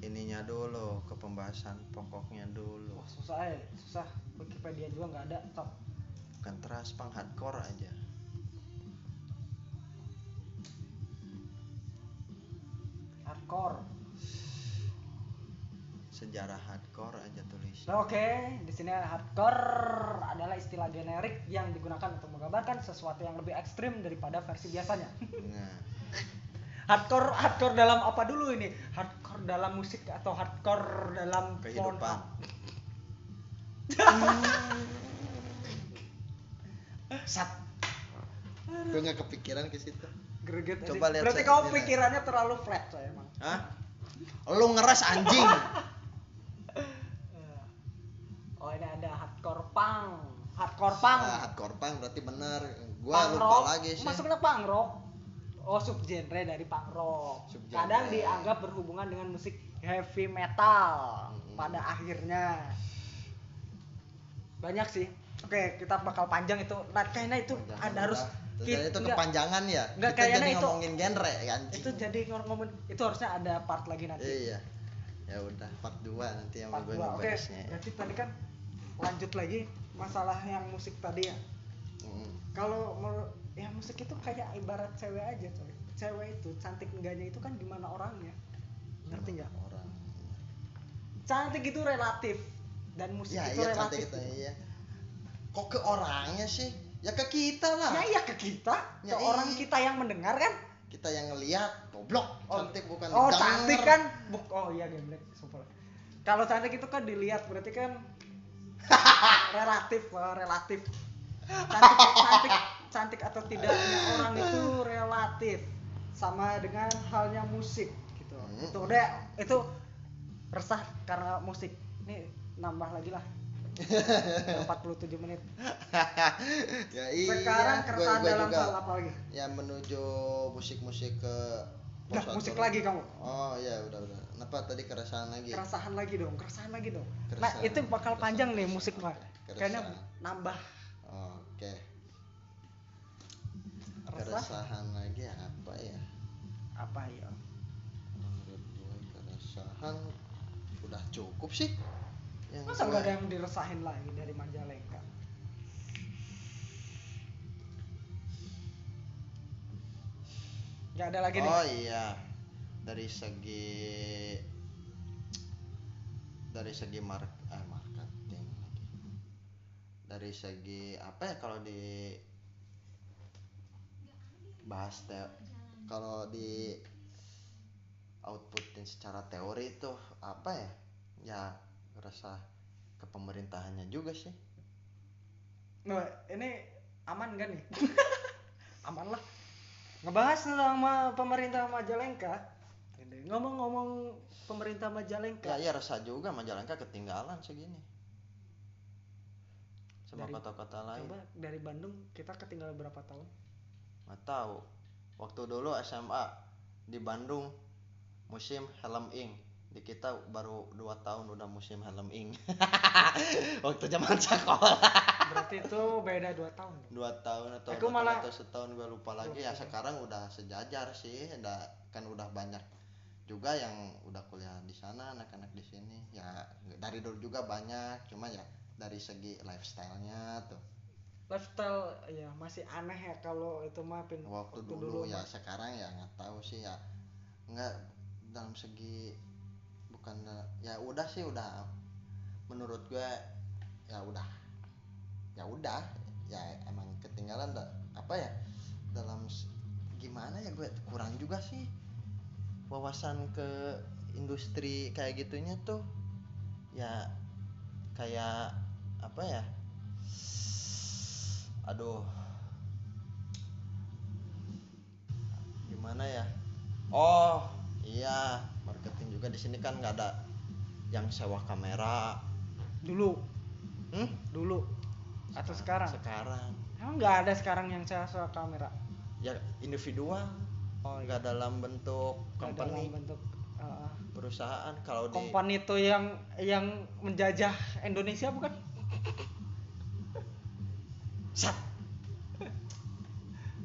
ininya dulu ke pembahasan pokoknya dulu. Wah, susah ya susah. Wikipedia juga nggak ada top bukan teras pang hardcore aja. Hardcore. Sejarah hardcore aja tulis. Nah, Oke, di sini hardcore adalah istilah generik yang digunakan untuk menggambarkan sesuatu yang lebih ekstrim daripada versi biasanya. nah hardcore, hardcore dalam apa dulu ini? Hardcore dalam musik atau hardcore dalam kehidupan sat gue nggak kepikiran ke situ Greget. Coba lihat Berarti kamu pikirannya terlalu flat saya emang. Hah? lu ngeras anjing Oh ini ada hardcore punk, hardcore punk, Nah, hardcore punk berarti bener gua punk lupa rock. lagi sih Masuknya punk rock. Oh subgenre dari punk rock. Subgenre. Kadang dianggap berhubungan dengan musik heavy metal Mm-mm. pada akhirnya. Banyak sih. Oke kita bakal panjang itu. Nah, kayaknya itu Jangan ada harus udah. Terus kit- itu kepanjangan ya Enggak, kita jadi itu- ngomongin genre ya itu jadi ngomong itu harusnya ada part lagi nanti. iya ya udah part 2 nanti sama Part gue dua. Oke, berarti tadi kan lanjut lagi masalah yang musik tadi ya. Mm. Kalau menurut ya musik itu kayak ibarat cewek aja coy. Cewek itu cantik enggaknya itu kan gimana orangnya. Ngerti nggak? orang Cantik itu relatif dan musik ya itu iya cantik relatif. itu iya kok ke orangnya sih ya ke kita lah Ya iya ke kita, Ya ke iya. orang kita yang mendengar kan. kita yang ngelihat goblok Oh, cantik bukan Oh, didengar. cantik kan? Buk, oh iya geblek, sumpah. Kalau cantik itu kan dilihat berarti kan relatif, wah, relatif. Cantik, cantik, cantik atau tidaknya orang itu relatif. Sama dengan halnya musik gitu. Hmm. Itu udah itu resah karena musik. Nih nambah lagi lah. Udah 47 menit. ya iya Sekarang gua- keresahan gua dalam juga hal apa lagi? ya menuju musik-musik ke post musik lagi kamu. oh ya udah udah kenapa tadi keresahan lagi keresahan lagi dong keresahan lagi dong nah Keresahan, itu bakal keresahan, panjang nih musik mah kayaknya nambah oke resah keresahan lagi apa ya? Apa ya? Menurut gue keresahan udah cukup sih. Yang masa nggak ada yang diresahin lagi dari Majalengka? Nggak ada lagi nih. Oh iya. Dari segi dari segi mark eh, marketing lagi. Dari segi apa ya kalau di bahas kalau di outputin secara teori itu apa ya? Ya rasa ke pemerintahannya juga sih. Nah, ini aman gak nih? Aman lah. Ngebahas sama pemerintah Majalengka. Ngomong-ngomong pemerintah Majalengka. Ya iya rasa juga Majalengka ketinggalan segini. Sama kota-kota lain. coba dari Bandung kita ketinggalan berapa tahun tahu. Waktu dulu SMA di Bandung musim helm ing di kita baru dua tahun udah musim helm ing waktu zaman sekolah. Berarti itu beda dua tahun dong. dua tahun atau Aku malah- tahun atau setahun gue lupa lagi. Ya sekarang udah sejajar sih. Udah kan udah banyak juga yang udah kuliah di sana anak-anak di sini. Ya dari dulu juga banyak. Cuma ya dari segi lifestyle-nya tuh lifestyle ya masih aneh ya kalau itu mah pin waktu, dulu, ya mah. sekarang ya nggak tahu sih ya. Nggak dalam segi bukan ya udah sih udah. Menurut gue ya udah. Ya udah ya emang ketinggalan da- apa ya dalam gimana ya gue kurang juga sih. Wawasan ke industri kayak gitunya tuh ya kayak apa ya aduh. Gimana ya? Oh iya. Marketing juga di sini kan nggak ada yang sewa kamera. Dulu. Hmm? dulu. Atau sekarang? sekarang? Emang nggak ada sekarang yang sewa kamera? Ya individual. Oh nggak dalam bentuk company. dalam bentuk uh, perusahaan kalau di company itu yang yang menjajah Indonesia bukan Sat.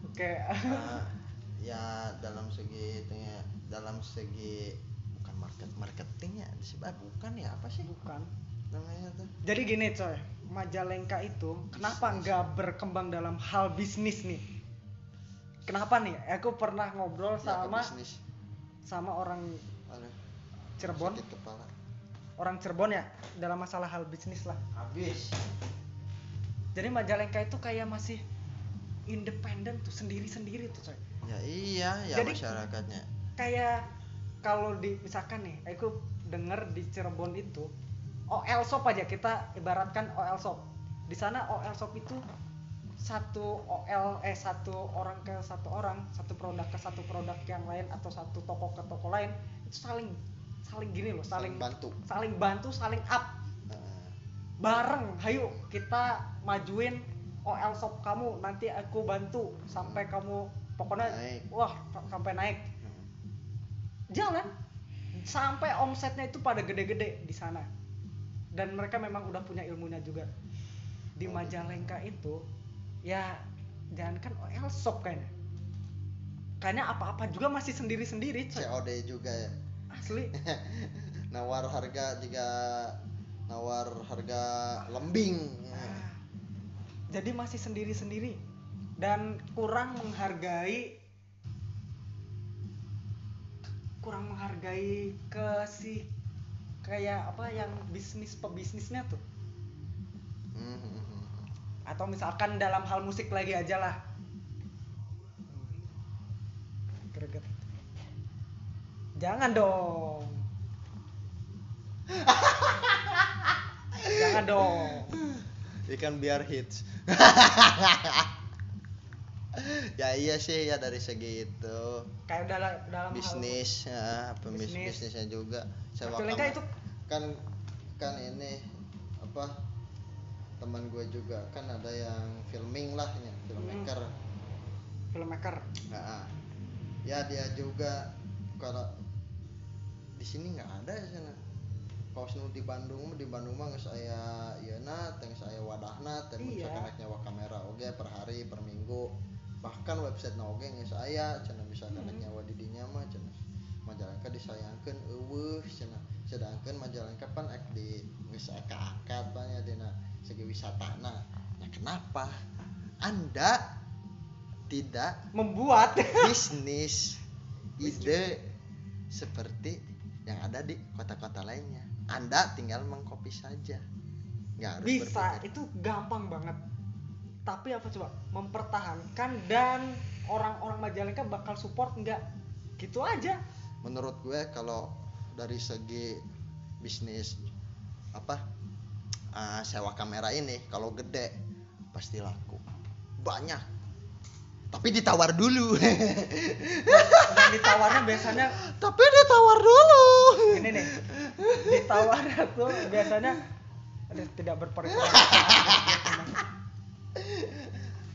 oke. Nah, ya dalam segi itunya dalam segi bukan market marketingnya sih ah, bukan ya apa sih? Bukan. Namanya tuh. Jadi gini coy. Majalengka itu kenapa nggak berkembang dalam hal bisnis nih? Kenapa nih? Aku pernah ngobrol Ya, sama bisnis. sama orang Aduh, Cirebon. Orang Cirebon ya dalam masalah hal bisnis lah. Habis jadi Majalengka itu kayak masih independen tuh sendiri-sendiri tuh coy. Ya iya ya Jadi- masyarakatnya. kayak kalau di misalkan nih aku denger di Cirebon itu OL shop aja kita ibaratkan OL shop. Di sana OL shop itu satu OL eh satu orang ke satu orang satu produk ke satu produk yang lain atau satu toko ke toko lain itu saling saling gini loh saling saling bantu. saling bantu saling up bareng hayu kita majuin OL shop kamu nanti aku bantu sampai kamu pokoknya Naik. wah sampai naik. Hmm. jalan sampai omsetnya itu pada gede-gede di sana. Dan mereka memang udah punya ilmunya juga. Di Oh, Majalengka itu ya jangan kan OL shop kayaknya kayaknya apa-apa juga masih sendiri-sendiri. COD juga ya? Asli. Nawar harga juga nawar harga lembing. Jadi masih sendiri-sendiri dan kurang menghargai kurang menghargai ke si kayak apa yang bisnis pebisnisnya tuh. Atau misalkan dalam hal musik lagi aja lah. Jangan dong jangan dong. Ikan biar hits. Ya iya sih ya dari segi itu. Kayak dalam dalam hal- bisnis ya pemis Bisnis. bisnisnya juga. Majalengka kamar. itu kan kan ini apa teman gue juga. Kan ada yang filming lah ya filmmaker. Filmmaker. Nah, ya dia juga kalau di sini nggak ada sana kalau senu di Bandung di Bandung mah geus aya ieu teng saya wadahna teh Iya. rek nyawa kamera oge per hari per minggu bahkan website na oge geus aya cenah misalkan rek Hmm. nyawa di dinya mah cenah Majalengka disayangkeun eueuh cenah sedangkan Majalengka pan ek di geus akad banyak dina segi wisatana nah kenapa anda tidak membuat bisnis ide seperti yang ada di kota-kota lainnya. Anda tinggal mengcopy saja. Nggak harus bisa berpikir. itu gampang banget. Tapi apa coba? Mempertahankan dan orang-orang Majalengka bakal support nggak? Gitu aja. Menurut gue kalau dari segi bisnis apa ah, sewa kamera ini kalau gede pasti laku. Banyak tapi ditawar dulu. Dan ditawarnya biasanya tapi ditawar dulu. Ini nih ditawarnya tuh biasanya tidak berperilaku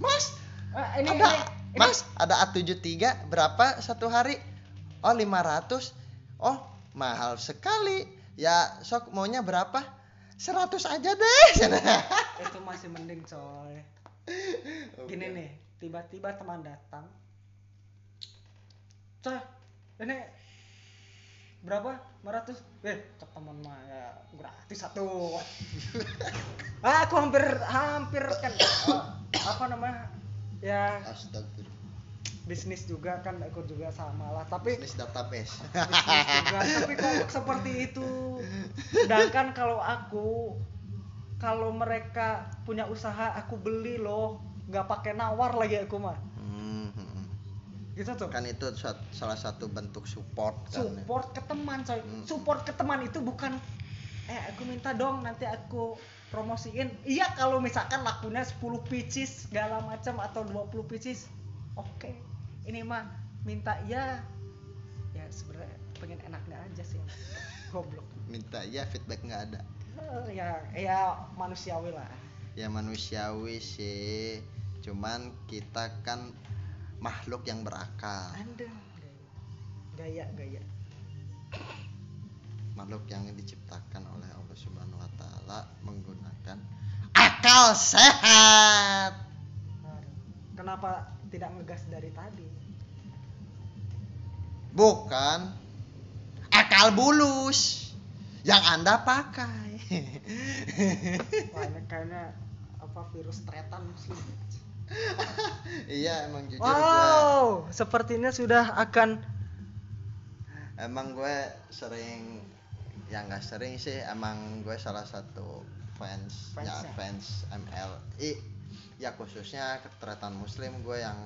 mas Ah, ini, ada ini, ini. Mas ada A73 berapa satu hari? Oh 500 oh mahal sekali. Ya sok maunya berapa? 100 aja deh. Itu masih mending coy. Gini nih tiba-tiba teman datang. Coy ini berapa? 500 eh ke teman mah ya gratis satu. Ah, aku hampir hampir kan oh, apa namanya ya astagfirullah. bisnis juga kan aku juga sama lah tapi bisnis database. Bisnis juga tapi kok seperti itu? Sedangkan kalau aku kalau mereka punya usaha aku beli loh nggak pakai nawar lagi aku mah. Hmm, hmm. gitu tuh. Kan itu salah satu bentuk support kan support ke teman coy. Hmm. support ke teman itu bukan eh aku minta dong nanti aku promosiin. Iya kalau misalkan lakunya 10 pieces segala macam atau 20 pieces oke. Ini mah minta ya ya sebenarnya pengen enaknya aja sih. Goblok. Minta ya feedback nggak ada? Eh, ya ya manusiawi lah. Ya manusiawi sih cuman kita kan makhluk yang berakal. Anda gaya gaya makhluk yang diciptakan oleh Allah Subhanahu wa taala menggunakan akal sehat. Kenapa tidak ngegas dari tadi? Bukan akal bulus yang Anda pakai. wah ini kayaknya apa virus tretan muslim iya, emang jujur wow sepertinya sudah akan emang gue sering ya nggak sering sih emang gue salah satu fans ya Fansnya. fans MLI ya khususnya ketretan muslim gue yang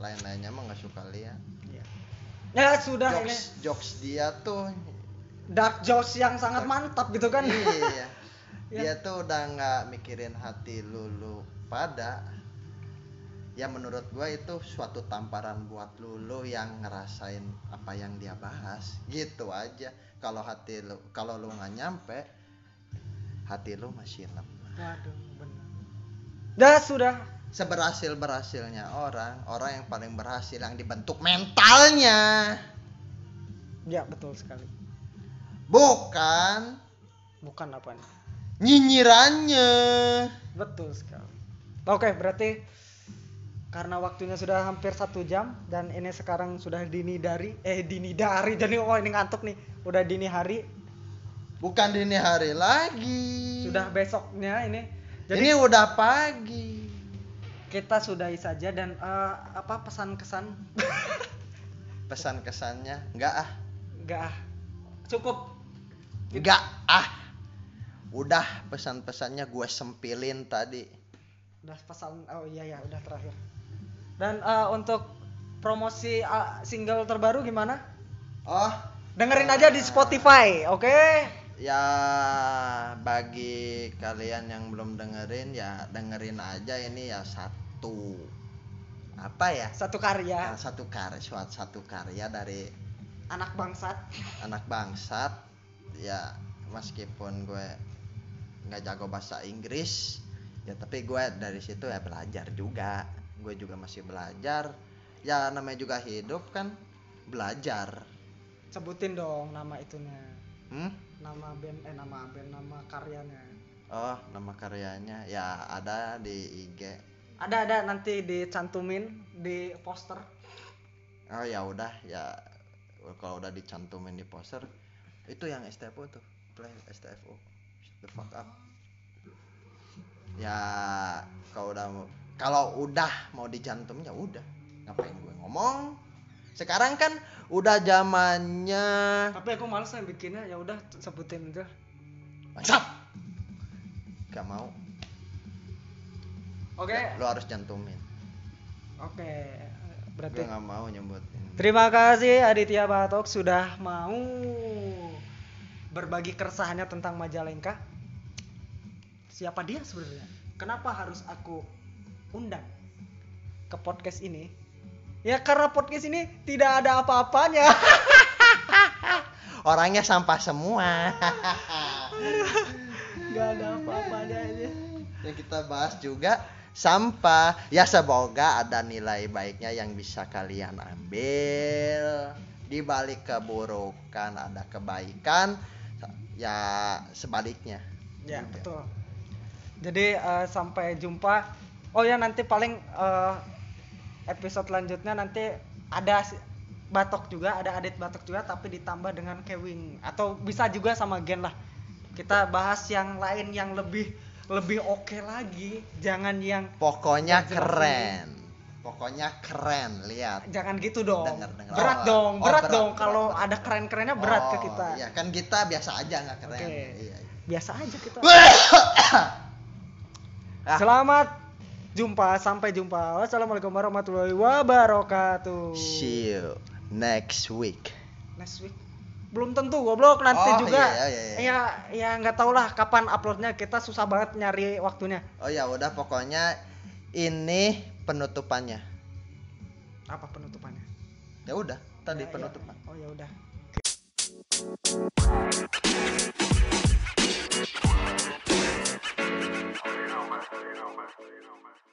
lain-lainnya mah nggak suka lihat. Ya, ya sudah ini jokes jokes dia tuh dark jokes yang sangat mantap gitu kan. Iya. Ya. dia tuh udah nggak mikirin hati lulu pada ya menurut gue itu suatu tamparan buat lulu yang ngerasain apa yang dia bahas. Gitu aja. Kalau hati lu kalau lu nggak nyampe hati lu masih lemah. Waduh benar. Dah sudah. Seberhasil berhasilnya orang orang yang paling berhasil yang dibentuk mentalnya. Ya betul sekali. Bukan bukan apa nih nyinyirannya. Betul sekali. Oke berarti karena waktunya sudah hampir satu jam dan ini sekarang sudah dini dari eh dini dari. Jadi oh ini ngantuk nih. Udah dini hari. Bukan dini hari lagi. Sudah besoknya ini. Jadi ini udah pagi. kita sudahi saja dan eh, apa pesan kesan pesan kesannya enggak ah. Enggak ah. Cukup. Enggak ah. Udah pesan pesannya gue sempilin tadi. Udah pesan oh iya ya udah terakhir dan eh, untuk promosi eh, single terbaru gimana? Oh. Dengerin aja di Spotify oke? Ya bagi kalian yang belum dengerin ya dengerin aja ini ya satu apa ya? Satu karya. Satu karya suatu satu karya dari anak bangsat. anak bangsat. Ya meskipun gue nggak jago bahasa Inggris ya tapi gue dari situ ya belajar juga gue juga masih belajar. Ya namanya juga hidup kan belajar. Sebutin dong nama itunya. Hmm? nama band eh nama band nama karyanya. Oh nama karyanya. Ya ada di IG ada ada. Nanti dicantumin di poster. Oh ya udah. Ya kalau udah dicantumin di poster itu yang STFO tuh. Play STFO Shut the fuck up. Ya kalau udah kalau udah mau dicantum ya udah. Ngapain gue ngomong? Sekarang kan udah zamannya tapi aku males yang bikinnya ya udah sebutin aja. Mantap gak mau. Oke. Ya, lu harus cantumin oke gue berarti nggak mau nyebutin terima kasih Aditya Batok sudah mau berbagi keresahannya tentang Majalengka siapa dia sebenarnya? Kenapa harus aku undang ke podcast ini. Ya karena podcast ini tidak ada apa-apanya. Orangnya sampah semua. Nggak ada apa-apanya aja yang kita bahas juga sampah. Ya semoga ada nilai baiknya yang bisa kalian ambil. Di balik keburukan ada kebaikan ya sebaliknya. Ya Juga. betul. Jadi eh, sampai jumpa oh ya nanti paling eh, episode selanjutnya nanti ada batok juga ada adit batok juga tapi ditambah dengan kewing. Atau bisa juga sama gen lah. Kita bahas yang lain yang lebih lebih oke lagi. Jangan yang pokoknya keren. pokoknya keren lihat. Jangan gitu dong. Denger, denger. berat Oh, dong oh, berat berat, dong. kalau ada keren kerennya berat ke Oh, kita. iya kan kita biasa aja nggak keren. Oke. iya, iya. biasa aja kita. Ah. selamat jumpa sampai jumpa. Wassalamualaikum warahmatullahi wabarakatuh. See you next week. Next week? Belum tentu goblok. Nanti Oh, juga. iya, iya, iya. ya ya nggak tau lah kapan uploadnya. Kita susah banget nyari waktunya. Oh ya udah pokoknya ini penutupannya. Apa penutupannya? Ya udah tadi Ya, ya. penutupan. Oh ya udah. You know, man. You know, man.